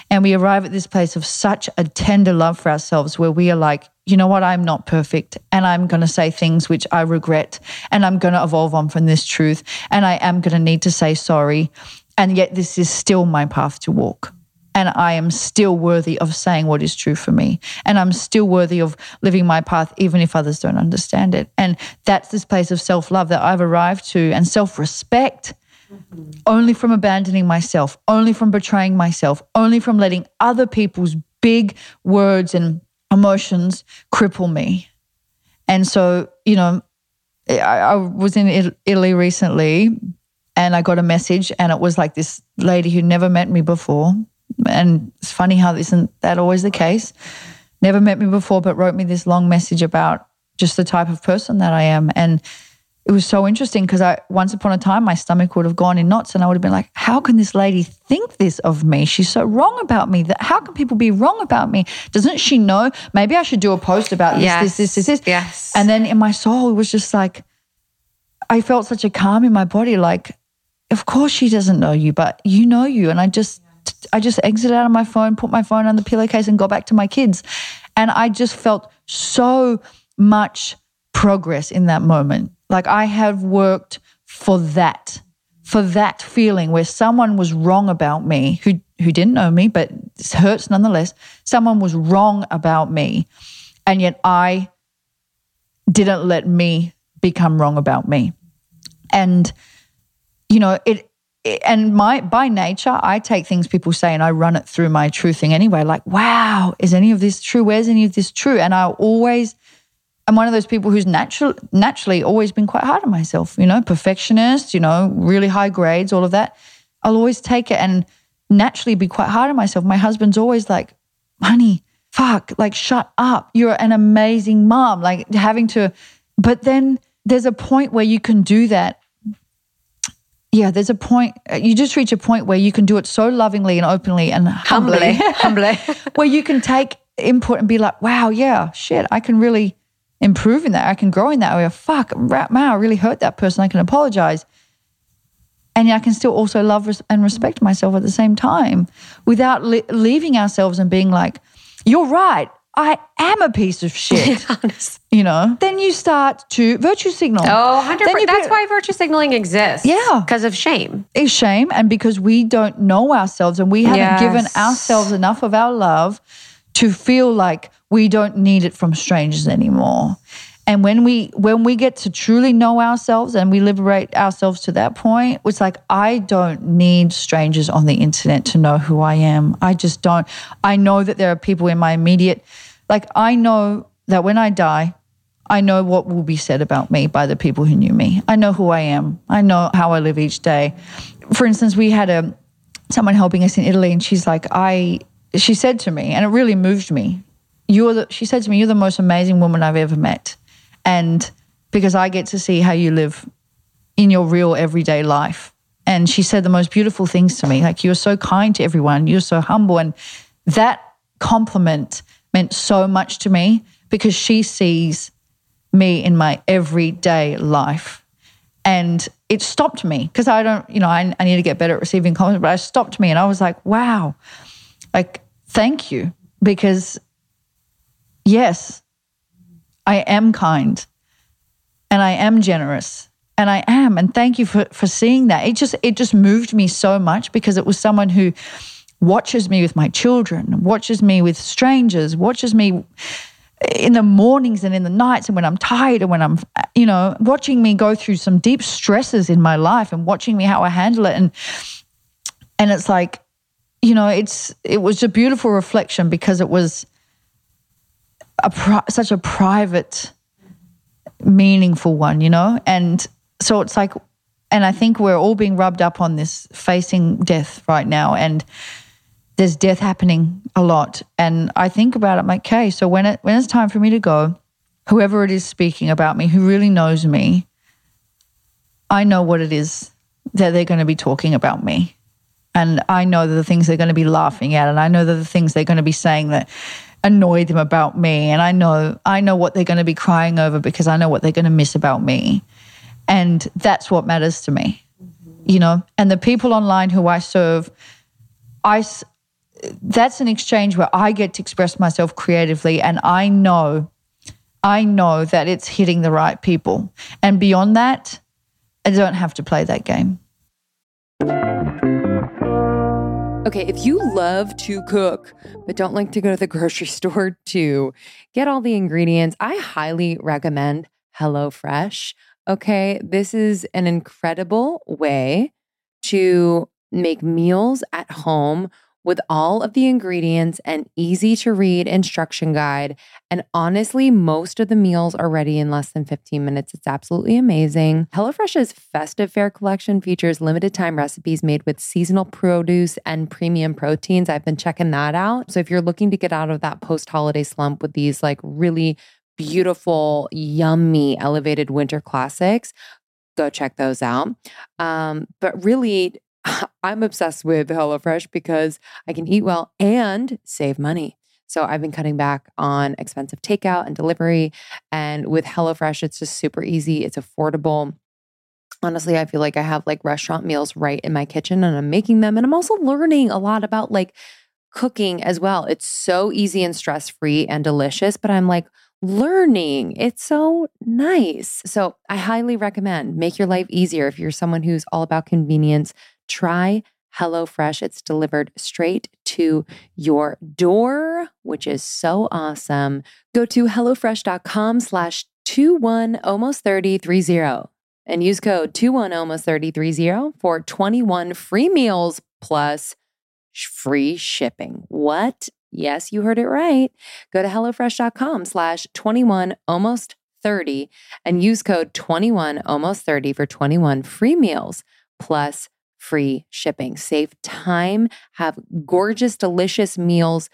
Speaker 3: And we arrive at this place of such a tender love for ourselves where we are like, you know what, I'm not perfect and I'm going to say things which I regret and I'm going to evolve on from this truth and I am going to need to say sorry. And yet, this is still my path to walk and I am still worthy of saying what is true for me. And I'm still worthy of living my path, even if others don't understand it. And that's this place of self love that I've arrived to and self respect. Mm-hmm. Only from abandoning myself, only from betraying myself, only from letting other people's big words and emotions cripple me. And so, you know, I, I was in Italy recently and I got a message, and it was like this lady who never met me before and it's funny how isn't that always the case. Never met me before, but wrote me this long message about just the type of person that I am. And it was so interesting because I once upon a time my stomach would have gone in knots and I would have been like, how can this lady think this of me? She's so wrong about me. That how can people be wrong about me? Doesn't she know? Maybe I should do a post about this, yes. this, this, this, this.
Speaker 4: Yes.
Speaker 3: And then in my soul, it was just like I felt such a calm in my body, like of course she doesn't know you, but you know you. And I just, I just exited out of my phone, put my phone on the pillowcase and got back to my kids. And I just felt so much progress in that moment. Like I have worked for that, for that feeling where someone was wrong about me who, who didn't know me, but hurts nonetheless. Someone was wrong about me. And yet I didn't let me become wrong about me. And, you know, it, and my by nature, I take things people say and I run it through my true thing anyway. Like, wow, is any of this true? Where's any of this true? And I always I'm one of those people who's natural naturally always been quite hard on myself, you know, perfectionist, you know, really high grades, all of that. I'll always take it and naturally be quite hard on myself. My husband's always like, honey, fuck, like shut up. You're an amazing mom. Like having to, but then there's a point where you can do that yeah, there's a point, uh, you just reach a point where you can do it so lovingly and openly and humbly,
Speaker 1: humbly,
Speaker 3: where you can take input and be like, wow, yeah, shit, I can really improve in that. I can grow in that area. Fuck, wow, I really hurt that person. I can apologize. And I can still also love and respect myself at the same time without leaving ourselves and being like, you're right. I am a piece of shit. you know, then you start to virtue signal.
Speaker 1: Oh, 100%. That's why virtue signaling exists.
Speaker 3: Yeah.
Speaker 1: Because of shame.
Speaker 3: It's shame. And because we don't know ourselves and we haven't yes. given ourselves enough of our love to feel like we don't need it from strangers anymore. And when we when we get to truly know ourselves and we liberate ourselves to that point, it's like I don't need strangers on the internet to know who I am. I just don't. I know that there are people in my immediate like I know that when I die, I know what will be said about me by the people who knew me. I know who I am. I know how I live each day. For instance, we had a someone helping us in Italy and she's like, I she said to me, and it really moved me. You're the she said to me, You're the most amazing woman I've ever met. And because I get to see how you live in your real everyday life. And she said the most beautiful things to me, like, you're so kind to everyone, you're so humble. And that compliment meant so much to me because she sees me in my everyday life. And it stopped me because I don't, you know, I, I need to get better at receiving compliments, but I stopped me and I was like, wow, like, thank you. Because yes, I am kind and I am generous and I am. And thank you for, for seeing that. It just, it just moved me so much because it was someone who watches me with my children, watches me with strangers, watches me in the mornings and in the nights and when I'm tired and when I'm, you know, watching me go through some deep stresses in my life and watching me how I handle it. And, and it's like, you know, it's, it was a beautiful reflection because it was, a pri- such a private, meaningful one, you know? And so it's like, and I think we're all being rubbed up on this facing death right now. And there's death happening a lot. And I think about it, I'm like, okay, so when it when it's time for me to go, whoever it is speaking about me, who really knows me, I know what it is that they're going to be talking about me. And I know the things they're going to be laughing at, and I know the things they're going to be saying that annoy them about me and I know I know what they're going to be crying over because I know what they're going to miss about me. And that's what matters to me. Mm-hmm. You know, and the people online who I serve I that's an exchange where I get to express myself creatively and I know I know that it's hitting the right people. And beyond that, I don't have to play that game.
Speaker 2: Okay, if you love to cook, but don't like to go to the grocery store to get all the ingredients, I highly recommend HelloFresh. Okay, this is an incredible way to make meals at home with all of the ingredients and easy to read instruction guide. And honestly, most of the meals are ready in less than 15 minutes. It's absolutely amazing. HelloFresh's festive fare collection features limited time recipes made with seasonal produce and premium proteins. I've been checking that out. So if you're looking to get out of that post holiday slump with these like really beautiful, yummy, elevated winter classics, go check those out. Um, but really, I'm obsessed with HelloFresh because I can eat well and save money. So I've been cutting back on expensive takeout and delivery. And with HelloFresh, it's just super easy, it's affordable. honestly, I feel like I have like restaurant meals right in my kitchen and I'm making them. And I'm also learning a lot about like cooking as well. It's so easy and stress free and delicious, but I'm like, learning. It's so nice. So, I highly recommend make your life easier if you're someone who's all about convenience. Try HelloFresh. It's delivered straight to your door, which is so awesome. Go to HelloFresh.com slash 21 almost 3030 and use code 21 almost 3030 for 21 free meals plus free shipping. What? Yes, you heard it right. Go to HelloFresh.com slash 21 almost 30 and use code 21 almost 30 for 21 free meals plus free shipping. Save time, have gorgeous, delicious meals,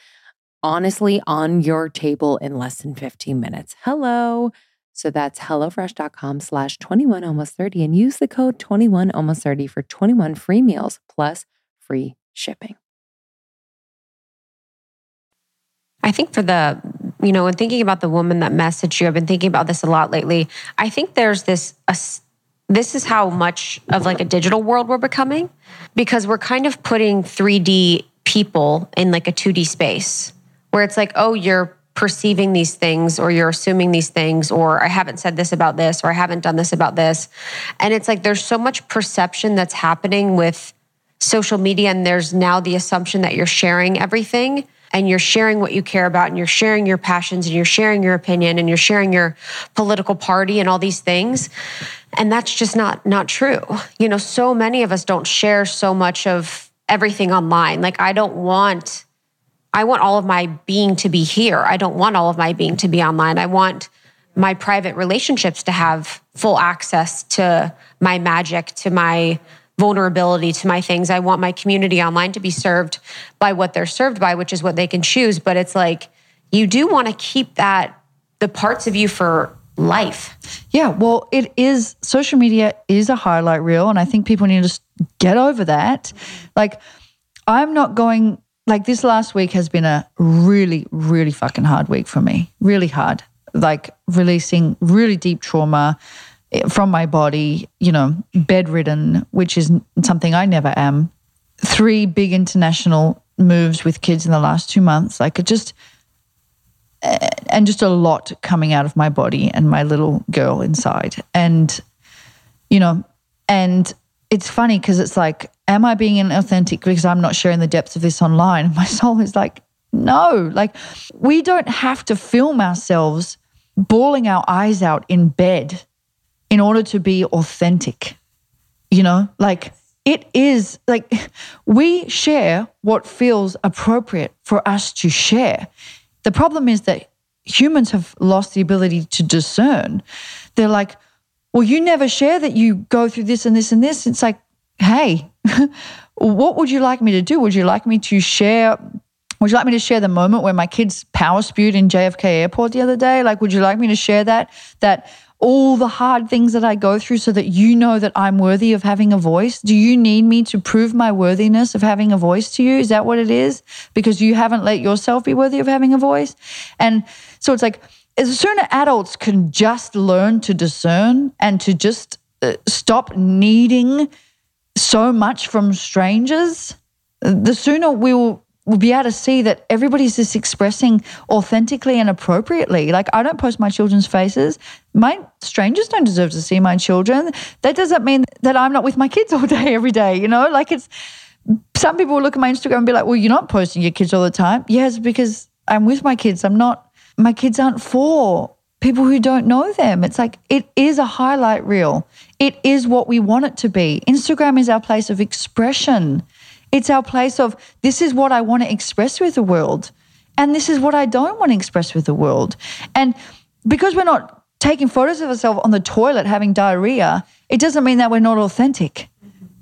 Speaker 2: honestly, on your table in less than 15 minutes. Hello. So that's HelloFresh.com slash 21 almost 30 and use the code 21 almost 30 for 21 free meals plus free shipping.
Speaker 1: I think for the, you know, when thinking about the woman that messaged you, I've been thinking about this a lot lately. I think there's this, a, this is how much of like a digital world we're becoming because we're kind of putting 3D people in like a 2D space where it's like, oh, you're perceiving these things or you're assuming these things or I haven't said this about this or I haven't done this about this. And it's like there's so much perception that's happening with social media and there's now the assumption that you're sharing everything and you're sharing what you care about and you're sharing your passions and you're sharing your opinion and you're sharing your political party and all these things. And that's just not not true. You know so many of us don't share so much of everything online. Like i don't want i want all of my being to be here. I don't want all of my being to be online. I want my private relationships to have full access to my magic to my vulnerability to my things. I want my community online to be served by what they're served by, which is what they can choose. But it's like you do want to keep that, the parts of you for life.
Speaker 3: Yeah, well, it is social media is a highlight reel, and I think people need to just get over that. Like, I'm not going. Like this last week has been a really, really fucking hard week for me. Really hard. Like releasing really deep trauma, from my body, you know, bedridden, which is something I never am. Three big international moves with kids in the last two months. Like it just, eh, and just a lot coming out of my body and my little girl inside. And, you know, and it's funny because it's like, am I being inauthentic because I'm not sharing the depths of this online? My soul is like, no, like we don't have to film ourselves bawling our eyes out in bed in order to be authentic. You know, like it is like we share what feels appropriate for us to share. The problem is that humans have lost the ability to discern. They're like, well, you never share that you go through this and this and this. It's like, hey, what would you like me to do? Would you like me to share? Would you like me to share the moment where my kids power spewed in JFK airport the other day? Like, would you like me to share that? That all the hard things that I go through so that you know that I'm worthy of having a voice? Do you need me to prove my worthiness of having a voice to you? Is that what it is? Because you haven't let yourself be worthy of having a voice? And so it's like, as soon as adults can just learn to discern and to just uh, stop needing so much from strangers, the sooner we will be able to see that everybody's just expressing authentically and appropriately. Like I don't post my children's faces. My strangers don't deserve to see my children. That doesn't mean that I'm not with my kids all day, every day, you know? Like it's some people will look at my Instagram and be like, well, you're not posting your kids all the time. Yes, because I'm with my kids. I'm not, my kids aren't for people who don't know them. It's like, it is a highlight reel. It is what we want it to be. Instagram is our place of expression. It's our place of this is what I want to express with the world. And this is what I don't want to express with the world. And because we're not taking photos of ourselves on the toilet having diarrhea, it doesn't mean that we're not authentic.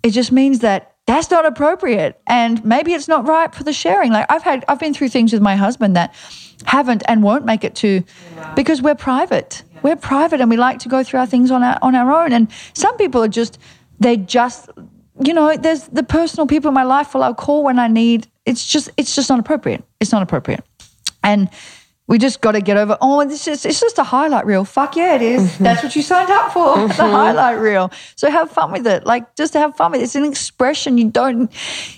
Speaker 3: It just means that that's not appropriate and maybe it's not right for the sharing. Like I've had I've been through things with my husband that haven't and won't make it to because we're private. We're private and we like to go through our things on our on our own. And some people are just they just you know, there's the personal people in my life will I'll call when I need. It's just it's just not appropriate. It's not appropriate. And We just got to get over. Oh, this is it's just a highlight reel. Fuck yeah, it is.
Speaker 1: Mm-hmm.
Speaker 3: That's what you signed up for. The highlight reel. So have fun with it. Like just have fun with it. It's an expression. You don't.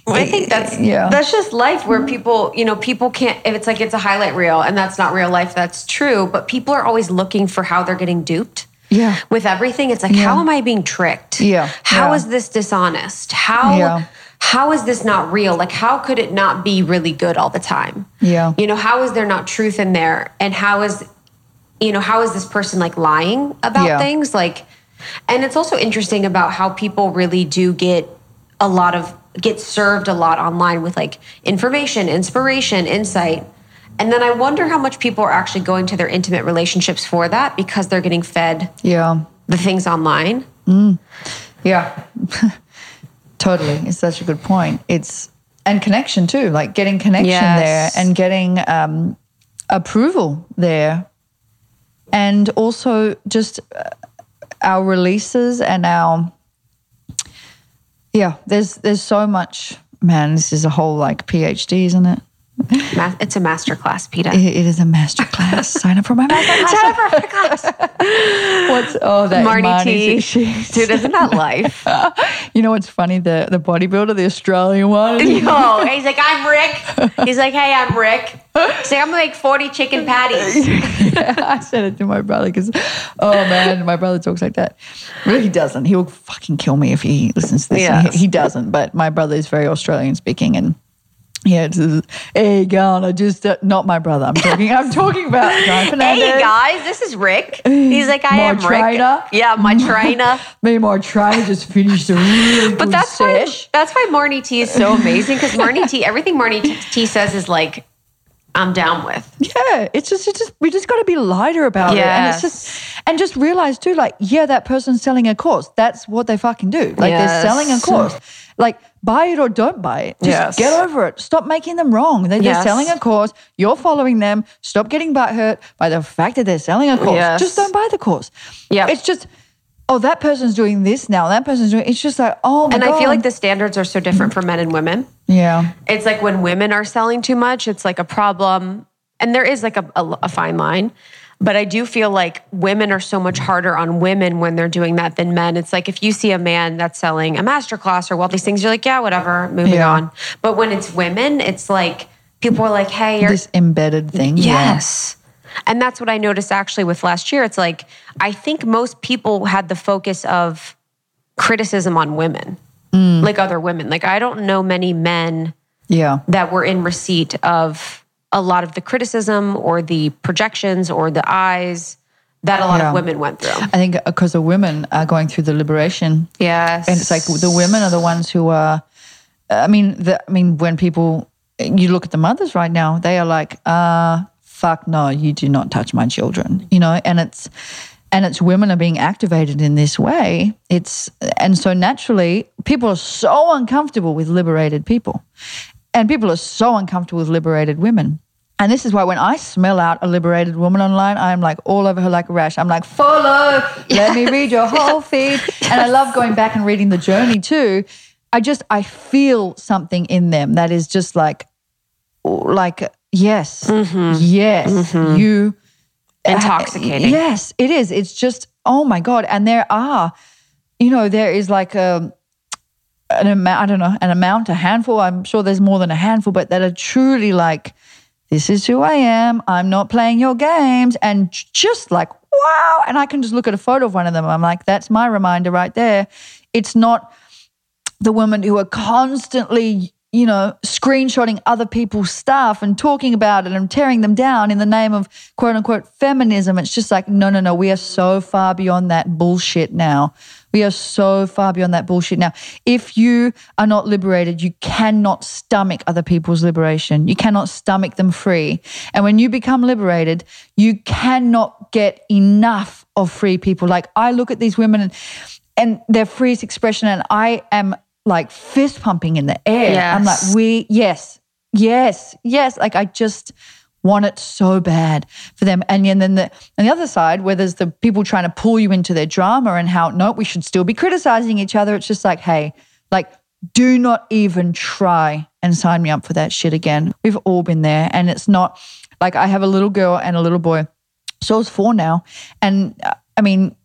Speaker 1: I think that's
Speaker 3: yeah.
Speaker 1: that's just life where people, you know, people can't if it's like it's a highlight reel and that's not real life, that's true. But people are always looking for how they're getting duped.
Speaker 3: Yeah.
Speaker 1: With everything. It's like, how am I being tricked?
Speaker 3: Yeah.
Speaker 1: How
Speaker 3: Yeah.
Speaker 1: is this dishonest? How
Speaker 3: Yeah.
Speaker 1: how is this not real? Like how could it not be really good all the time?
Speaker 3: Yeah.
Speaker 1: You know, how is there not truth in there? And how is you know, how is this person like lying about
Speaker 3: Yeah.
Speaker 1: things? Like and it's also interesting about how people really do get a lot of get served a lot online with like information, inspiration, insight. And then I wonder how much people are actually going to their intimate relationships for that because they're getting fed
Speaker 3: Yeah.
Speaker 1: the things online.
Speaker 3: Yeah. totally. It's such a good point. It's and connection too, like getting connection
Speaker 1: Yes.
Speaker 3: there and getting um, approval there. And also just uh, our releases and our yeah, there's there's so much man, this is a whole like PhD, isn't it?
Speaker 1: It's a masterclass, Peta.
Speaker 3: It, it is a master class. Sign up for my master class.
Speaker 1: Sign up for a class.
Speaker 3: What's oh that
Speaker 1: Marnie T. Dude, isn't that life?
Speaker 3: you know what's funny? The the bodybuilder, the Australian one.
Speaker 1: Yo, he's like, I'm Rick. He's like, hey, I'm Rick. He's like, I'm gonna make 40 chicken patties.
Speaker 3: I said it to my brother because, oh man, my brother talks like that. Really, he doesn't. He will fucking kill me if he listens to this.
Speaker 1: Yes.
Speaker 3: He, he doesn't. But my brother is very Australian speaking, and yeah, it's, hey, gon, I just uh, not my brother. I'm talking. I'm talking about John Fernandez.
Speaker 1: Hey guys, this is Rick. He's like, I
Speaker 3: My
Speaker 1: am
Speaker 3: trainer.
Speaker 1: Rick. Yeah, my trainer.
Speaker 3: Me and my trainer just finished a really
Speaker 1: But
Speaker 3: good
Speaker 1: that's why that's why Marnie T is so amazing because Marnie T, everything Marnie T says is like, I'm down with.
Speaker 3: Yeah, it's just, it's just, we just got to be lighter about it, and it's just, and just realize too, like, yeah, that person's selling a course. That's what they fucking do. Like,
Speaker 1: Yes.
Speaker 3: they're selling a course. Like, buy it or don't buy it. Just
Speaker 1: Yes.
Speaker 3: get over it. Stop making them wrong. They're,
Speaker 1: Yes.
Speaker 3: selling a course. You're following them. Stop getting butthurt by the fact that they're selling a course.
Speaker 1: Yes.
Speaker 3: Just don't buy the course.
Speaker 1: Yeah,
Speaker 3: it's just, oh, that person's doing this now. That person's doing. It's just like, oh my
Speaker 1: And
Speaker 3: god.
Speaker 1: I feel like the standards are so different for men and women.
Speaker 3: Yeah.
Speaker 1: It's like when women are selling too much, it's like a problem. And there is like a, a, a fine line. But I do feel like women are so much harder on women when they're doing that than men. It's like if you see a man that's selling a masterclass or all these things, you're like, yeah, whatever, moving
Speaker 3: Yeah.
Speaker 1: on. But when it's women, it's like people are like, hey, you're,
Speaker 3: This embedded thing. yeah.
Speaker 1: Yes. And that's what I noticed actually with last year. It's like, I think most people had the focus of criticism on women,
Speaker 3: Mm.
Speaker 1: like other women. Like, I don't know many men
Speaker 3: Yeah.
Speaker 1: that were in receipt of a lot of the criticism or the projections or the eyes that a lot
Speaker 3: Yeah.
Speaker 1: of women went through.
Speaker 3: I think because the women are going through the liberation
Speaker 1: Yes.
Speaker 3: and it's like the women are the ones who are i mean the, i mean when people you look at the mothers right now they are like uh fuck no you do not touch my children you know and it's and it's women are being activated in this way it's and so naturally people are so uncomfortable with liberated people and people are so uncomfortable with liberated women and this is why when I smell out a liberated woman online, I'm like all over her like a rash. I'm like, follow, let me read your whole feed. And I love going back and reading the journey too. I just, I feel something in them that is just like, like, yes, mm-hmm. yes, mm-hmm. you.
Speaker 1: Uh, Intoxicating.
Speaker 3: Yes, it is. It's just, oh my God. And there are, you know, there is like a, an amount, I don't know, an amount, a handful. I'm sure there's more than a handful, but that are truly like, this is who I am. I'm not playing your games. And just like, wow. And I can just look at a photo of one of them. I'm like, that's my reminder right there. It's not the women who are constantly, you know, screenshotting other people's stuff and talking about it and tearing them down in the name of quote unquote feminism. It's just like, no, no, no. We are so far beyond that bullshit now. We are so far beyond that bullshit now. If you are not liberated, you cannot stomach other people's liberation. You cannot stomach them free. And when you become liberated, you cannot get enough of free people. Like I look at these women and, and their freest expression, and I am like fist pumping in the air. I'm like, we, yes, yes, yes. Like I just want it so bad for them. And, and then the on the other side, where there's the people trying to pull you into their drama and how no, we should still be criticizing each other. It's just like, hey, like, do not even try and sign me up for that shit again. We've all been there, and it's not. Like I have a little girl and a little boy. So is four now. And uh, I mean,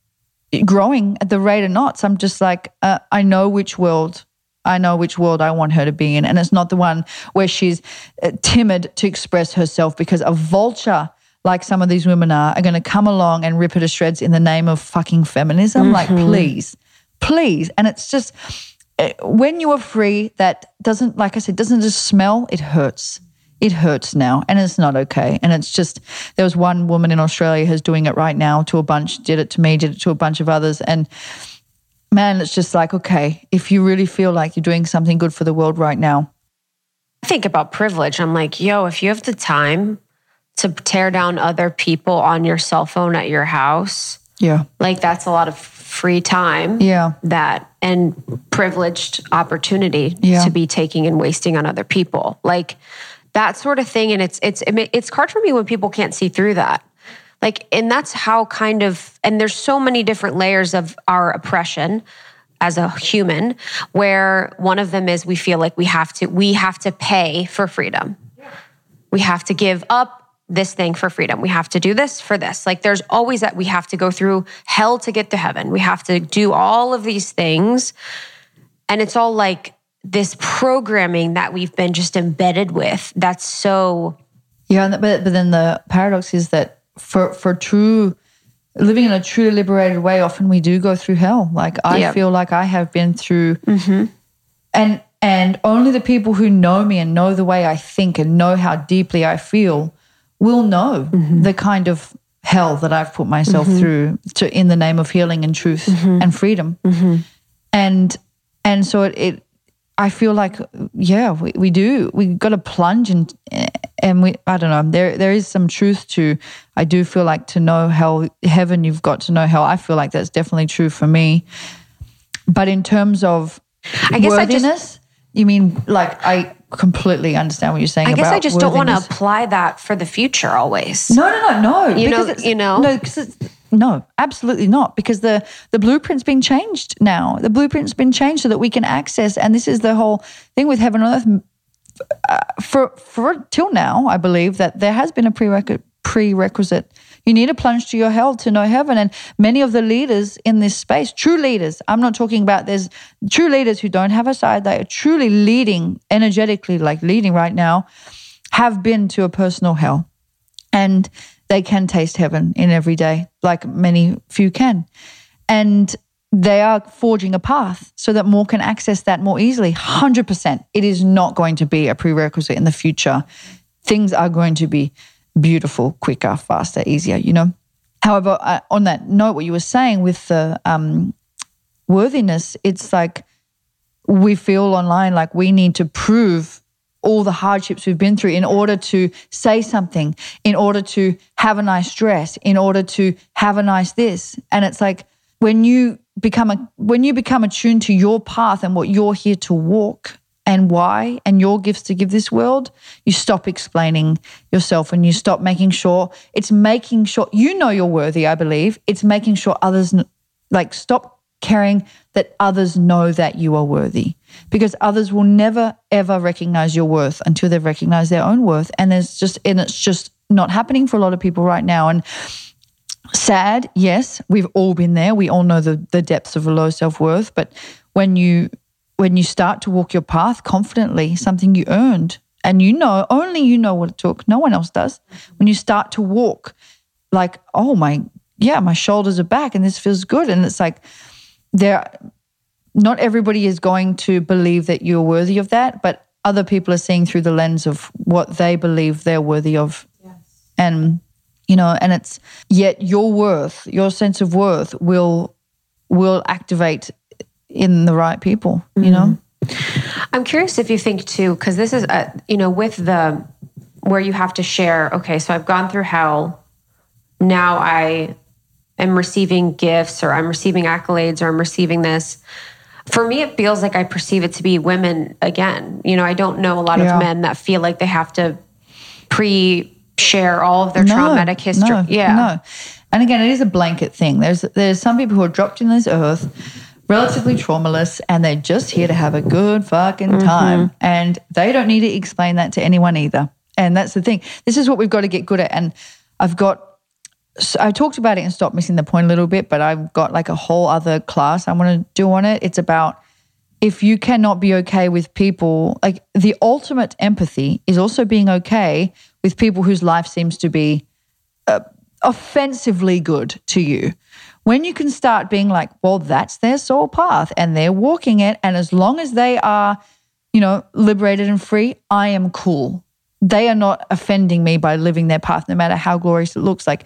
Speaker 3: growing at the rate of knots, I'm just like, uh, I know which world I know which world I want her to be in. And it's not the one where she's uh, timid to express herself because a vulture like some of these women are are going to come along and rip her to shreds in the name of fucking feminism. Like, please, please. And it's just uh, when you are free, that doesn't, like I said, doesn't just smell, it hurts. It hurts now and it's not okay. And it's just, there was one woman in Australia who's doing it right now to a bunch, did it to me, did it to a bunch of others. And man, it's just like, okay, if you really feel like you're doing something good for the world right now,
Speaker 1: I think about privilege. I'm like, yo, if you have the time to tear down other people on your cell phone at your house,
Speaker 3: yeah,
Speaker 1: like that's a lot of free time.
Speaker 3: yeah,
Speaker 1: That and privileged opportunity
Speaker 3: Yeah.
Speaker 1: to be taking and wasting on other people. Like that sort of thing. And it's it's it's hard for me when people can't see through that. Like, and that's how kind of, and there's so many different layers of our oppression as a human, where one of them is we feel like we have to, we have to pay for freedom. We have to give up this thing for freedom. We have to do this for this. Like there's always that we have to go through hell to get to heaven. We have to do all of these things. And it's all like this programming that we've been just embedded with that's so
Speaker 3: yeah. But, but then the paradox is that for, for true, living in a truly liberated way, often we do go through hell. Like I
Speaker 1: Yeah.
Speaker 3: feel like I have been through, mm-hmm. and, and only the people who know me and know the way I think and know how deeply I feel will know mm-hmm. the kind of hell that I've put myself mm-hmm. through to in the name of healing and truth and freedom. And and so it, it I feel like yeah, we, we do. We got to plunge and and we I don't know. There there is some truth to I do feel like to know hell heaven you've got to know hell. I feel like that's definitely true for me. But in terms of
Speaker 1: I guess I just-
Speaker 3: worthiness, you mean like I completely understand what you're saying.
Speaker 1: I guess I just don't want to apply that for the future always.
Speaker 3: No, no, no, no.
Speaker 1: You
Speaker 3: because
Speaker 1: know-
Speaker 3: it's,
Speaker 1: you know?
Speaker 3: no, because it's no, absolutely not. Because the the blueprint's been changed now. The blueprint's been changed so that we can access, and this is the whole thing with heaven and earth. Uh, for for till now, I believe that there has been a prerequisite. Prerequisite. You need a plunge to your hell to know heaven, and many of the leaders in this space, true leaders. I'm not talking about there's true leaders who don't have a side. They are truly leading energetically, like leading right now, have been to a personal hell and they can taste heaven in every day, like many few can. And they are forging a path so that more can access that more easily. 100%. It is not going to be a prerequisite in the future. Things are going to be beautiful, quicker, faster, easier, you know? However, uh, on that note, what you were saying with the um, worthiness, it's like we feel online like we need to prove all the hardships we've been through in order to say something, in order to have a nice dress, in order to have a nice this. And it's like when you become a when you become attuned to your path and what you're here to walk and why and your gifts to give this world, you stop explaining yourself and you stop making sure it's making sure you know you're worthy, I believe. It's making sure others like stop caring that others know that you are worthy because others will never ever recognize your worth until they've recognized their own worth. And there's just and it's just not happening for a lot of people right now. And sad yes we've all been there. We all know the the depths of a low self-worth. But when you when you start to walk your path confidently something you earned and you know only you know what it took no one else does. When you start to walk like oh my yeah my shoulders are back and this feels good. And it's like there not everybody is going to believe that you're worthy of that but other people are seeing through the lens of what they believe they're worthy of and you know and it's yet your worth your sense of worth will will activate in the right people you mm-hmm. know
Speaker 1: I'm curious if you think too, because this is, a, you know, with the where you have to share. Okay, so I've gone through hell. Now I am receiving gifts, or I'm receiving accolades, or I'm receiving this. For me, it feels like I perceive it to be women again. You know, I don't know a lot
Speaker 3: Yeah.
Speaker 1: of men that feel like they have to pre-share all of their
Speaker 3: No,
Speaker 1: traumatic history.
Speaker 3: no,
Speaker 1: yeah,
Speaker 3: no and again it is a blanket thing there's there's some people who are dropped in this earth relatively traumaless and they're just here to have a good fucking
Speaker 1: Mm-hmm.
Speaker 3: time and they don't need to explain that to anyone either And that's the thing. This is what we've got to get good at. And I've got, so I talked about it and stopped missing the point a little bit, but I've got like a whole other class I want to do on it. It's about if you cannot be okay with people, like the ultimate empathy is also being okay with people whose life seems to be uh, offensively good to you. When you can start being like, well, that's their soul path and they're walking it. And as long as they are, you know, liberated and free, I am cool. They are not offending me by living their path, no matter how glorious it looks like.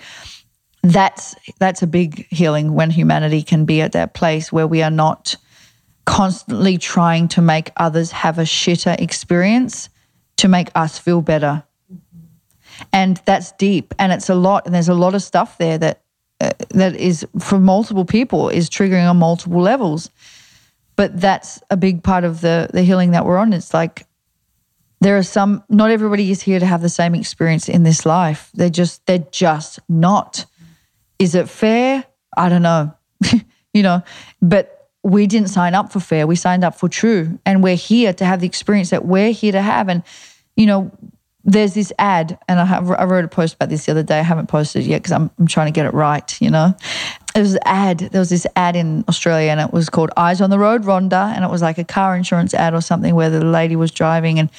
Speaker 3: That's that's a big healing when humanity can be at that place where we are not constantly trying to make others have a shitter experience to make us feel better. And that's deep and it's a lot and there's a lot of stuff there that uh, that is for multiple people is triggering on multiple levels. But that's a big part of the the healing that we're on. It's like there are some not everybody is here to have the same experience in this life. They're just they're just not. Is it fair? I don't know. you know, but we didn't sign up for fair. We signed up for true. And we're here to have the experience that we're here to have. And, you know, there's this ad, and I, have, I wrote a post about this the other day. I haven't posted it yet because I'm, I'm trying to get it right, you know. It was an ad, there was this ad in Australia, and it was called Eyes on the Road Rhonda, and it was like a car insurance ad or something where the lady was driving and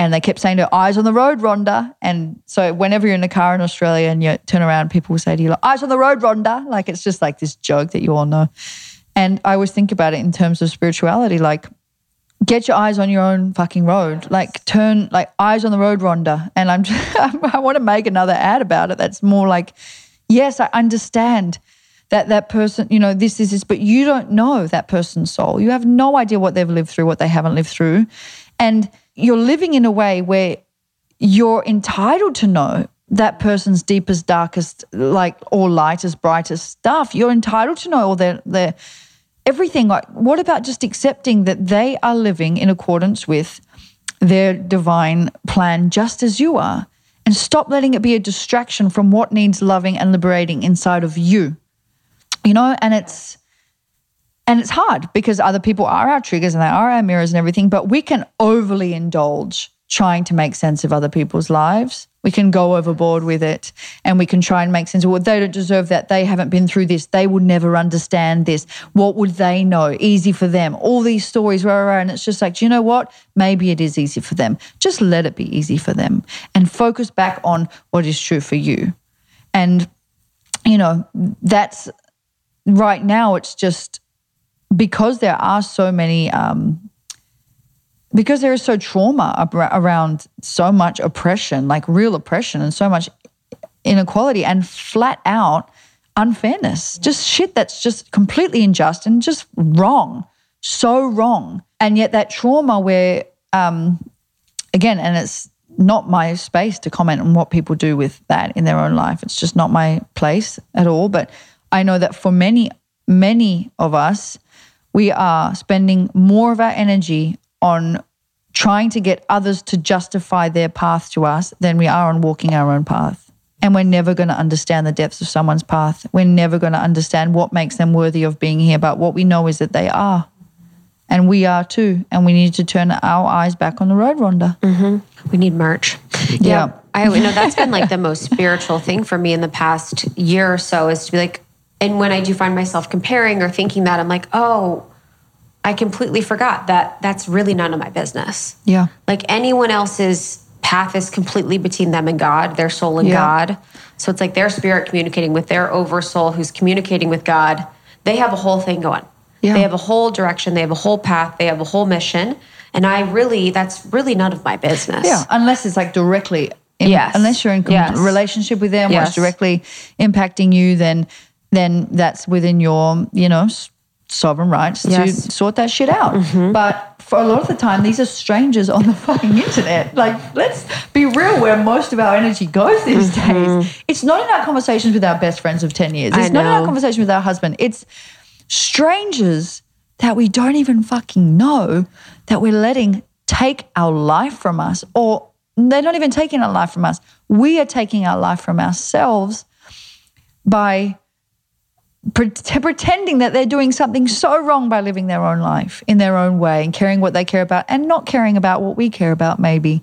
Speaker 3: and they kept saying to her, eyes on the road, Rhonda. And so whenever you're in a car in Australia and you turn around, people will say to you, like, eyes on the road, Rhonda. Like it's just like this joke that you all know. And I always think about it in terms of spirituality, like get your eyes on your own fucking road. Like turn like eyes on the road, Rhonda. And I'm just, I want to make another ad about it. That's more like, yes, I understand that that person, you know, this is this, but you don't know that person's soul. You have no idea what they've lived through, what they haven't lived through. And you're living in a way where you're entitled to know that person's deepest, darkest, like or lightest, brightest stuff. You're entitled to know all their their everything. Like, what about just accepting that they are living in accordance with their divine plan, just as you are, and stop letting it be a distraction from what needs loving and liberating inside of you. You know, and it's and it's hard because other people are our triggers and they are our mirrors and everything, but we can overly indulge trying to make sense of other people's lives. We can go overboard with it and we can try and make sense of well, they don't deserve that. They haven't been through this. They would never understand this. What would they know? Easy for them. All these stories, rah, rah. and it's just like, do you know what? Maybe it is easy for them. Just let it be easy for them and focus back on what is true for you. And, you know, that's right now, it's just because there are so many um, because there is so trauma around so much oppression, like real oppression, and so much inequality and flat out unfairness, just shit that's just completely unjust and just wrong, so wrong. And yet that trauma, where um, again, and it's not my space to comment on what people do with that in their own life. It's just not my place at all. But I know that for many, many of us, we are spending more of our energy on trying to get others to justify their path to us than we are on walking our own path. And we're never going to understand the depths of someone's path. We're never going to understand what makes them worthy of being here. But what we know is that they are. And we are too. And we need to turn our eyes back on the road, Rhonda. Mm-hmm.
Speaker 4: We need merch.
Speaker 3: Yeah.
Speaker 4: I know that's been like the most spiritual thing for me in the past year or so is to be like, and when I do find myself comparing or thinking that, I'm like, oh, I completely forgot that that's really none of my business.
Speaker 3: Yeah.
Speaker 4: Like anyone else's path is completely between them and God, their soul and
Speaker 3: Yeah.
Speaker 4: God. So it's like their spirit communicating with their oversoul who's communicating with God. They have a whole thing going.
Speaker 3: Yeah.
Speaker 4: They have a whole direction, they have a whole path, they have a whole mission. And I really, that's really none of my business.
Speaker 3: Yeah, unless it's like directly. In,
Speaker 4: Yes.
Speaker 3: Unless you're in
Speaker 4: Yes.
Speaker 3: relationship with them or it's directly impacting you, then then that's within your you know sovereign rights
Speaker 4: Yes. Mm-hmm.
Speaker 3: to sort that shit out. But for a lot of the time, these are strangers on the fucking internet. Like, let's be real. Where most of our energy goes these days, it's not in our conversations with our best friends of ten years.
Speaker 4: Mm-hmm.
Speaker 3: It's not in our conversation with our husband. It's strangers that we don't even fucking know that we're letting take our life from us, or they're not even taking our life from us. We are taking our life from ourselves by pretending that they're doing something so wrong by living their own life in their own way and caring what they care about and not caring about what we care about, maybe.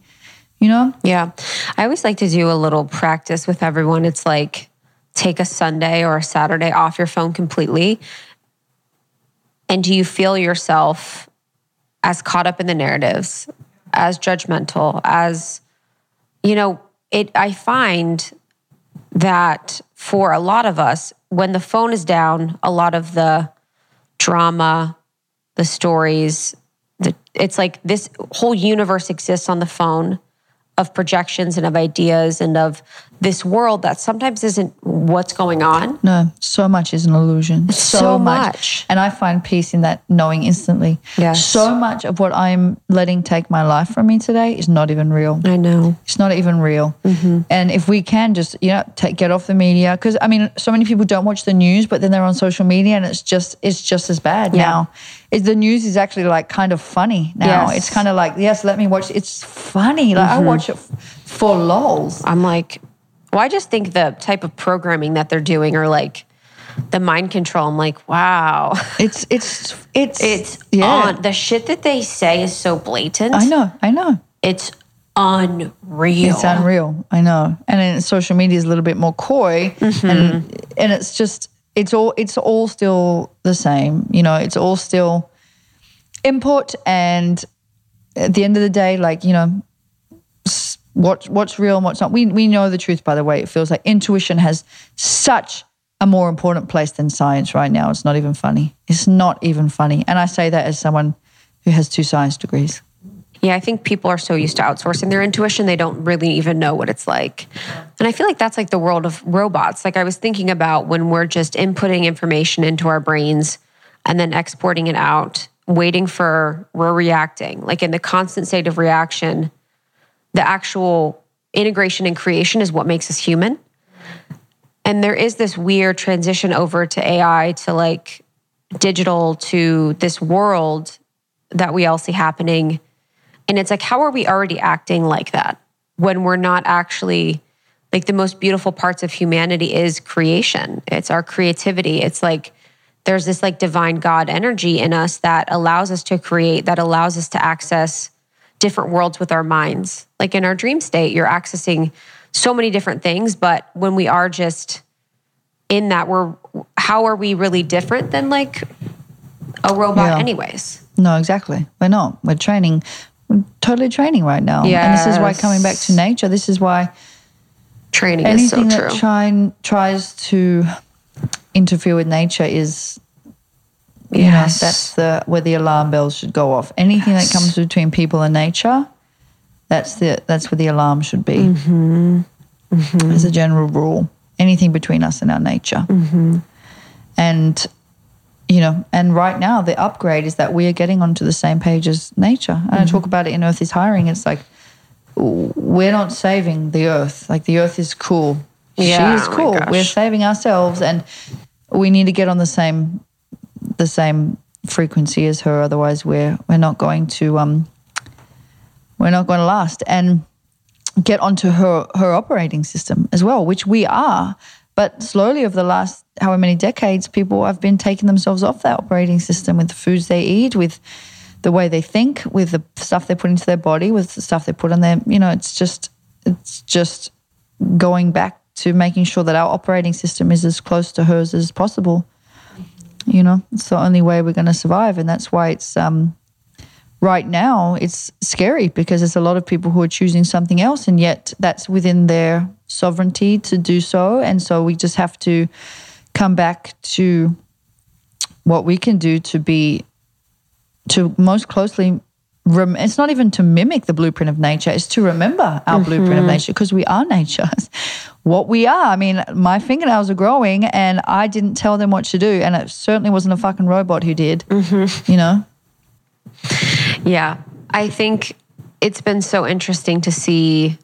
Speaker 3: you know?
Speaker 1: Yeah. I always like to do a little practice with everyone. It's like take a Sunday or a Saturday off your phone completely. And do you feel yourself as caught up in the narratives, as judgmental, as, you know, it, I find that for a lot of us, when the phone is down, a lot of the drama, the stories, the, it's like this whole universe exists on the phone of projections and of ideas and of this world that sometimes isn't what's going on.
Speaker 3: No, so much is an illusion. So,
Speaker 1: So
Speaker 3: much.
Speaker 1: much.
Speaker 3: And I find peace in that knowing instantly.
Speaker 1: Yes.
Speaker 3: So much of what I'm letting take my life from me today is not even real.
Speaker 1: I know.
Speaker 3: It's not even real. Mm-hmm. And if we can just, you know, take, get off the media, because I mean, so many people don't watch the news, but then they're on social media and it's just, it's just as bad
Speaker 1: Yeah.
Speaker 3: now. It, the news is actually like kind of funny now.
Speaker 1: Yes.
Speaker 3: It's kind of like, yes, let me watch. It's funny. Like I mm-hmm. watch it f- for lols.
Speaker 1: I'm like, well, I just think the type of programming that they're doing or like the mind control. I'm like, wow.
Speaker 3: It's, it's, it's,
Speaker 1: It's
Speaker 3: yeah.
Speaker 1: on. The shit that they say is so blatant.
Speaker 3: I know, I know.
Speaker 1: It's unreal.
Speaker 3: It's unreal. I know. And then social media is a little bit more coy mm-hmm. and and it's just it's all it's all still the same. You know, it's all still input and at the end of the day, like, you know, what what's real and what's not. We we know the truth by the way. It feels like intuition has such a more important place than science right now. It's not even funny. It's not even funny. And I say that as someone who has two science degrees.
Speaker 1: Yeah, I think people are so used to outsourcing their intuition, they don't really even know what it's like. And I feel like that's like the world of robots. Like I was thinking about when we're just inputting information into our brains and then exporting it out, waiting for, we're reacting. Like in the constant state of reaction, the actual integration and creation is what makes us human. And there is this weird transition over to AI to like digital to this world that we all see happening. And it's like, how are we already acting like that when we're not actually like the most beautiful parts of humanity is creation? It's our creativity. It's like there's this like divine God energy in us that allows us to create, that allows us to access different worlds with our minds. Like in our dream state, you're accessing so many different things. But when we are just in that, we're how are we really different than like a robot,
Speaker 3: Yeah.
Speaker 1: anyways?
Speaker 3: No, exactly. We're not. We're training. We're totally training right now. Yeah, And this is why coming back to nature, this is why
Speaker 1: Training is so
Speaker 3: anything
Speaker 1: true.
Speaker 3: that try, tries to interfere with nature is
Speaker 1: Yes.
Speaker 3: know, that's the where the alarm bells should go off. Anything that comes between people and nature, that's the that's where the alarm should be.
Speaker 1: Mm-hmm.
Speaker 3: As a general rule. Anything between us and our nature.
Speaker 1: Mm-hmm.
Speaker 3: And you know, and right now the upgrade is that we are getting onto the same page as nature. And I
Speaker 1: Mm-hmm.
Speaker 3: talk about it in Earth is Hiring. It's like we're not saving the Earth. Like the Earth is cool.
Speaker 1: Yeah,
Speaker 3: she is
Speaker 1: oh
Speaker 3: cool.
Speaker 1: gosh.
Speaker 3: we're saving ourselves, and we need to get on the same the same frequency as her. Otherwise, we're we're not going to um we're not going to last. And get onto her her operating system as well, which we are. But slowly, over the last however many decades, people have been taking themselves off that operating system with the foods they eat, with the way they think, with the stuff they put into their body, with the stuff they put on their. You know, it's just it's just going back to making sure that our operating system is as close to hers as possible. You know, it's the only way we're going to survive, and that's why it's um, right now it's scary because there's a lot of people who are choosing something else and yet that's within their sovereignty to do so and so we just have to come back to what we can do to be to most closely rem- it's not even to mimic the blueprint of nature it's to remember our mm-hmm. blueprint of nature because we are nature what we are i mean my fingernails are growing and i didn't tell them what to do and it certainly wasn't a fucking robot who did mm-hmm. you know
Speaker 1: Yeah. I think it's been so interesting to see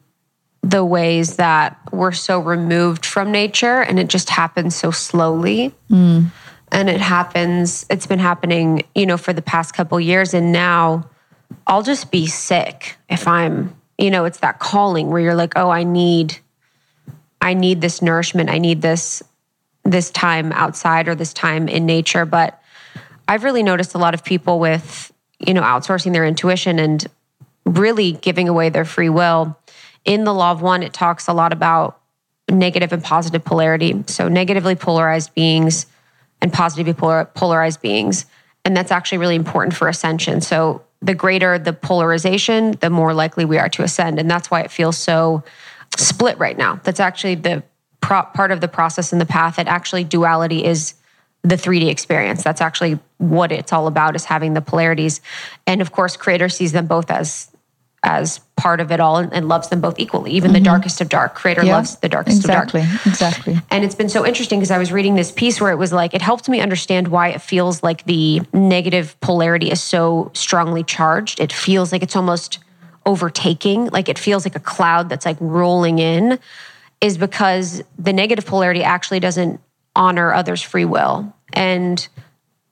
Speaker 1: the ways that we're so removed from nature and it just happens so slowly. Mm. And it happens, it's been happening, you know, for the past couple years. And now I'll just be sick if I'm, you know, it's that calling where you're like, oh, I need, I need this nourishment. I need this, this time outside or this time in nature. But I've really noticed a lot of people with, you know, outsourcing their intuition and really giving away their free will. in the law of one, it talks a lot about negative and positive polarity. So, negatively polarized beings and positively polar- polarized beings. And that's actually really important for ascension. So, the greater the polarization, the more likely we are to ascend. And that's why it feels so split right now. That's actually the pro- part of the process in the path that actually duality is the 3D experience. That's actually what it's all about is having the polarities. And of course, creator sees them both as as part of it all and, loves them both equally. Even mm-hmm. the darkest of dark, creator yeah, loves the darkest
Speaker 3: exactly,
Speaker 1: of dark.
Speaker 3: Exactly.
Speaker 1: And it's been so interesting because I was reading this piece where it was like it helped me understand why it feels like the negative polarity is so strongly charged. It feels like it's almost overtaking, like it feels like a cloud that's like rolling in is because the negative polarity actually doesn't honor others' free will. And,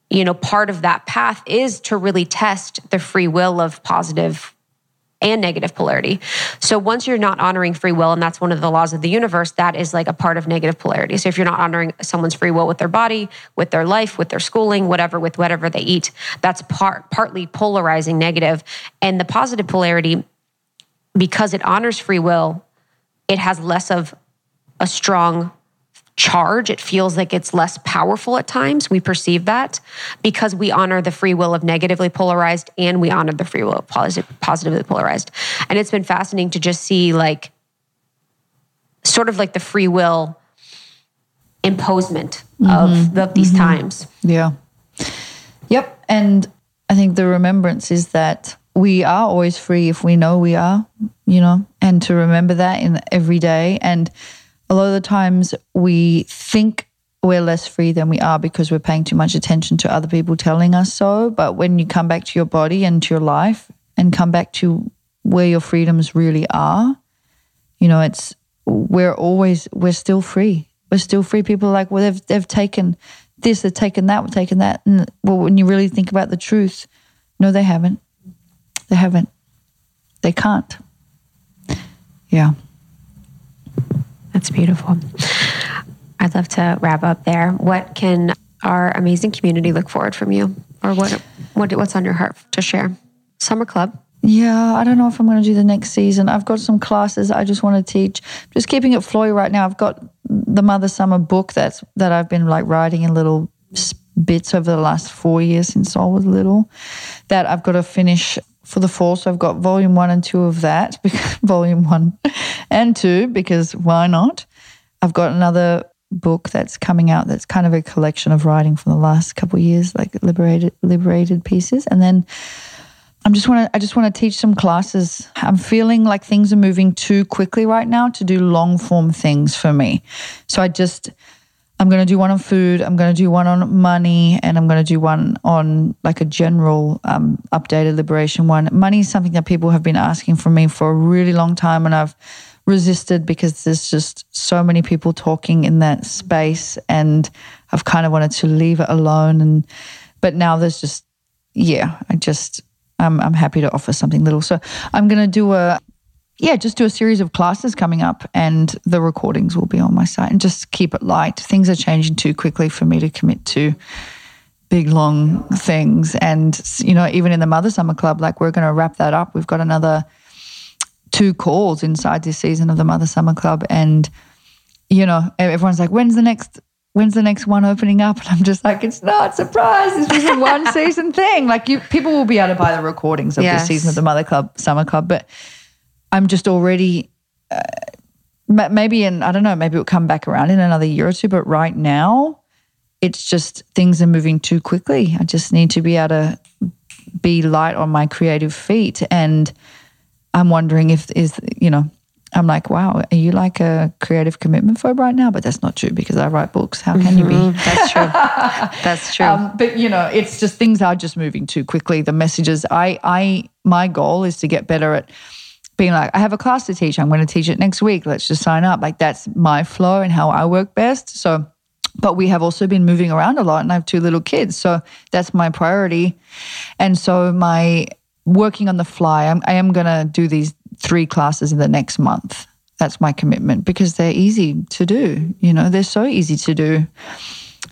Speaker 1: you know, part of that path is to really test the free will of positive and negative polarity. So once you're not honoring free will, and that's one of the laws of the universe, that is like a part of negative polarity. So if you're not honoring someone's free will with their body, with their life, with their schooling, whatever, with whatever they eat, that's part partly polarizing negative. And the positive polarity, because it honors free will, it has less of a strong charge. It feels like it's less powerful at times. We perceive that because we honor the free will of negatively polarized and we honor the free will of positively polarized. And it's been fascinating to just see like sort of like the free will imposement mm-hmm. of, of these mm-hmm. times.
Speaker 3: Yeah. Yep. And I think the remembrance is that we are always free if we know we are, you know, and to remember that in every day and a lot of the times we think we're less free than we are because we're paying too much attention to other people telling us so. But when you come back to your body and to your life and come back to where your freedoms really are, you know, it's we're always we're still free. We're still free. People are like, well, they've they've taken this, they've taken that, we've taken that. And well, when you really think about the truth, no, they haven't. They haven't. They can't. Yeah.
Speaker 1: That's beautiful. I'd love to wrap up there. What can our amazing community look forward from you, or what what what's on your heart to share? Summer club.
Speaker 3: Yeah, I don't know if I'm going to do the next season. I've got some classes I just want to teach. Just keeping it flowy right now. I've got the Mother Summer book that's that I've been like writing in little bits over the last four years since I was little. That I've got to finish for the fall. So I've got volume one and two of that, volume one and two, because why not? I've got another book that's coming out that's kind of a collection of writing from the last couple of years, like liberated liberated pieces. And then I'm just want to I just want to teach some classes. I'm feeling like things are moving too quickly right now to do long form things for me. So I just I'm going to do one on food. I'm going to do one on money, and I'm going to do one on like a general um, updated liberation one. Money is something that people have been asking from me for a really long time, and I've resisted because there's just so many people talking in that space, and I've kind of wanted to leave it alone. And but now there's just yeah, I just I'm I'm happy to offer something little. So I'm going to do a yeah, just do a series of classes coming up and the recordings will be on my site and just keep it light. Things are changing too quickly for me to commit to big, long things. And, you know, even in the Mother Summer Club, like we're going to wrap that up. We've got another two calls inside this season of the Mother Summer Club. And, you know, everyone's like, when's the next when's the next one opening up? And I'm just like, it's not surprise. This was a one season thing. Like you, people will be able to buy the recordings of yes. this season of the Mother Club, Summer Club, but I'm just already uh, maybe in I don't know maybe it'll come back around in another year or two. But right now, it's just things are moving too quickly. I just need to be able to be light on my creative feet, and I'm wondering if is you know. I'm like, wow, are you like a creative commitment phobe right now? But that's not true because I write books. How can mm-hmm. you be?
Speaker 1: Mm-hmm. That's true. that's true. Um,
Speaker 3: but you know, it's just things are just moving too quickly. The messages. I, I, my goal is to get better at being like, I have a class to teach. I'm going to teach it next week. Let's just sign up. Like that's my flow and how I work best. So, but we have also been moving around a lot and I have two little kids. So that's my priority. And so my working on the fly, I'm, I am going to do these three classes in the next month. That's my commitment because they're easy to do. You know, they're so easy to do.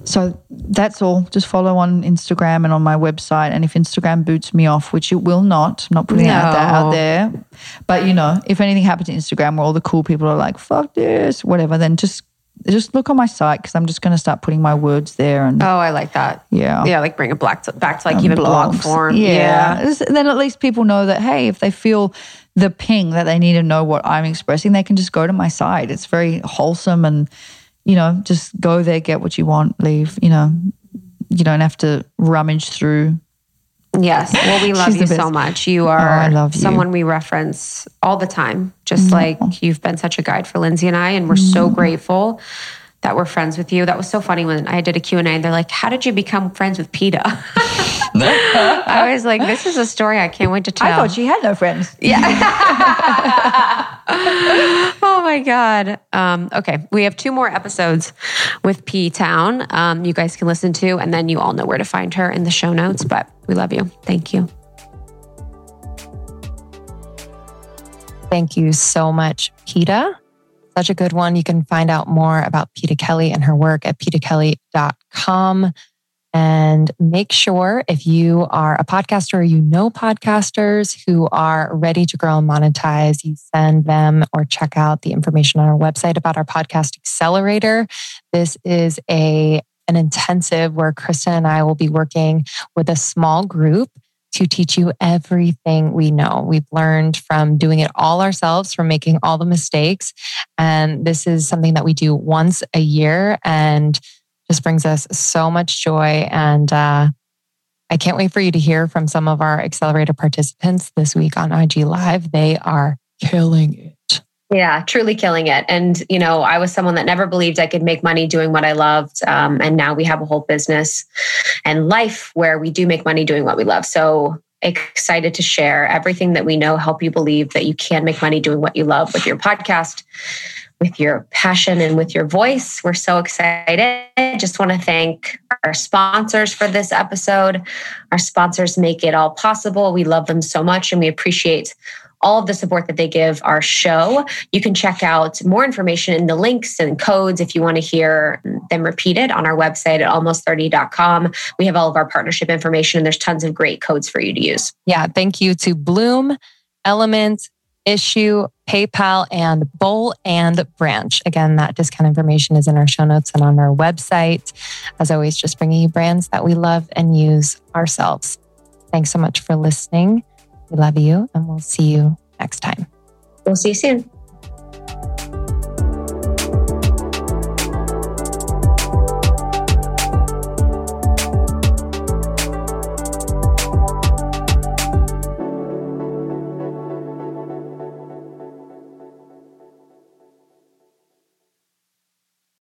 Speaker 3: So that's all. Just follow on Instagram and on my website. And if Instagram boots me off, which it will not, I'm not putting no. out that out there. But you know, if anything happens to Instagram where all the cool people are like, fuck this, whatever, then just just look on my site because I'm just going to start putting my words there. And
Speaker 4: oh, I like that.
Speaker 3: Yeah,
Speaker 4: yeah, like bring it back to back to like even blogs. blog form.
Speaker 3: Yeah. yeah, then at least people know that hey, if they feel the ping that they need to know what I'm expressing, they can just go to my site. It's very wholesome and you know, just go there, get what you want, leave. You know, you don't have to rummage through
Speaker 4: Yes. Well, we love you so much. You are oh, love you. someone we reference all the time, just mm-hmm. like you've been such a guide for Lindsey and I. And we're mm-hmm. so grateful that we're friends with you. That was so funny when I did a Q&A and they're like, how did you become friends with Peta? I was like, this is a story I can't wait to tell.
Speaker 3: I thought she had no friends.
Speaker 4: Yeah. oh my God. Um, okay. We have two more episodes with P Town um, you guys can listen to, and then you all know where to find her in the show notes. But we love you. Thank you.
Speaker 2: Thank you so much, Peta such a good one. You can find out more about Peta Kelly and her work at petakelly.com. And make sure if you are a podcaster or you know podcasters who are ready to grow and monetize, you send them or check out the information on our website about our podcast accelerator. This is a an intensive where Krista and I will be working with a small group to teach you everything we know. We've learned from doing it all ourselves, from making all the mistakes. And this is something that we do once a year and just brings us so much joy. And uh, I can't wait for you to hear from some of our accelerator participants this week on IG Live. They are killing it.
Speaker 1: Yeah, truly killing it. And, you know, I was someone that never believed I could make money doing what I loved. Um, and now we have a whole business and life where we do make money doing what we love. So excited to share everything that we know, help you believe that you can make money doing what you love with your podcast, with your passion, and with your voice. We're so excited. Just want to thank our sponsors for this episode. Our sponsors make it all possible. We love them so much and we appreciate all of the support that they give our show. You can check out more information in the links and codes if you want to hear them repeated on our website at almost30.com. We have all of our partnership information and there's tons of great codes for you to use.
Speaker 2: Yeah. Thank you to Bloom, LMNT, Issue, PayPal, and Boll and Branch. Again, that discount information is in our show notes and on our website. As always, just bringing you brands that we love and use ourselves. Thanks so much for listening. We love you and we'll see you next time.
Speaker 1: We'll see you soon.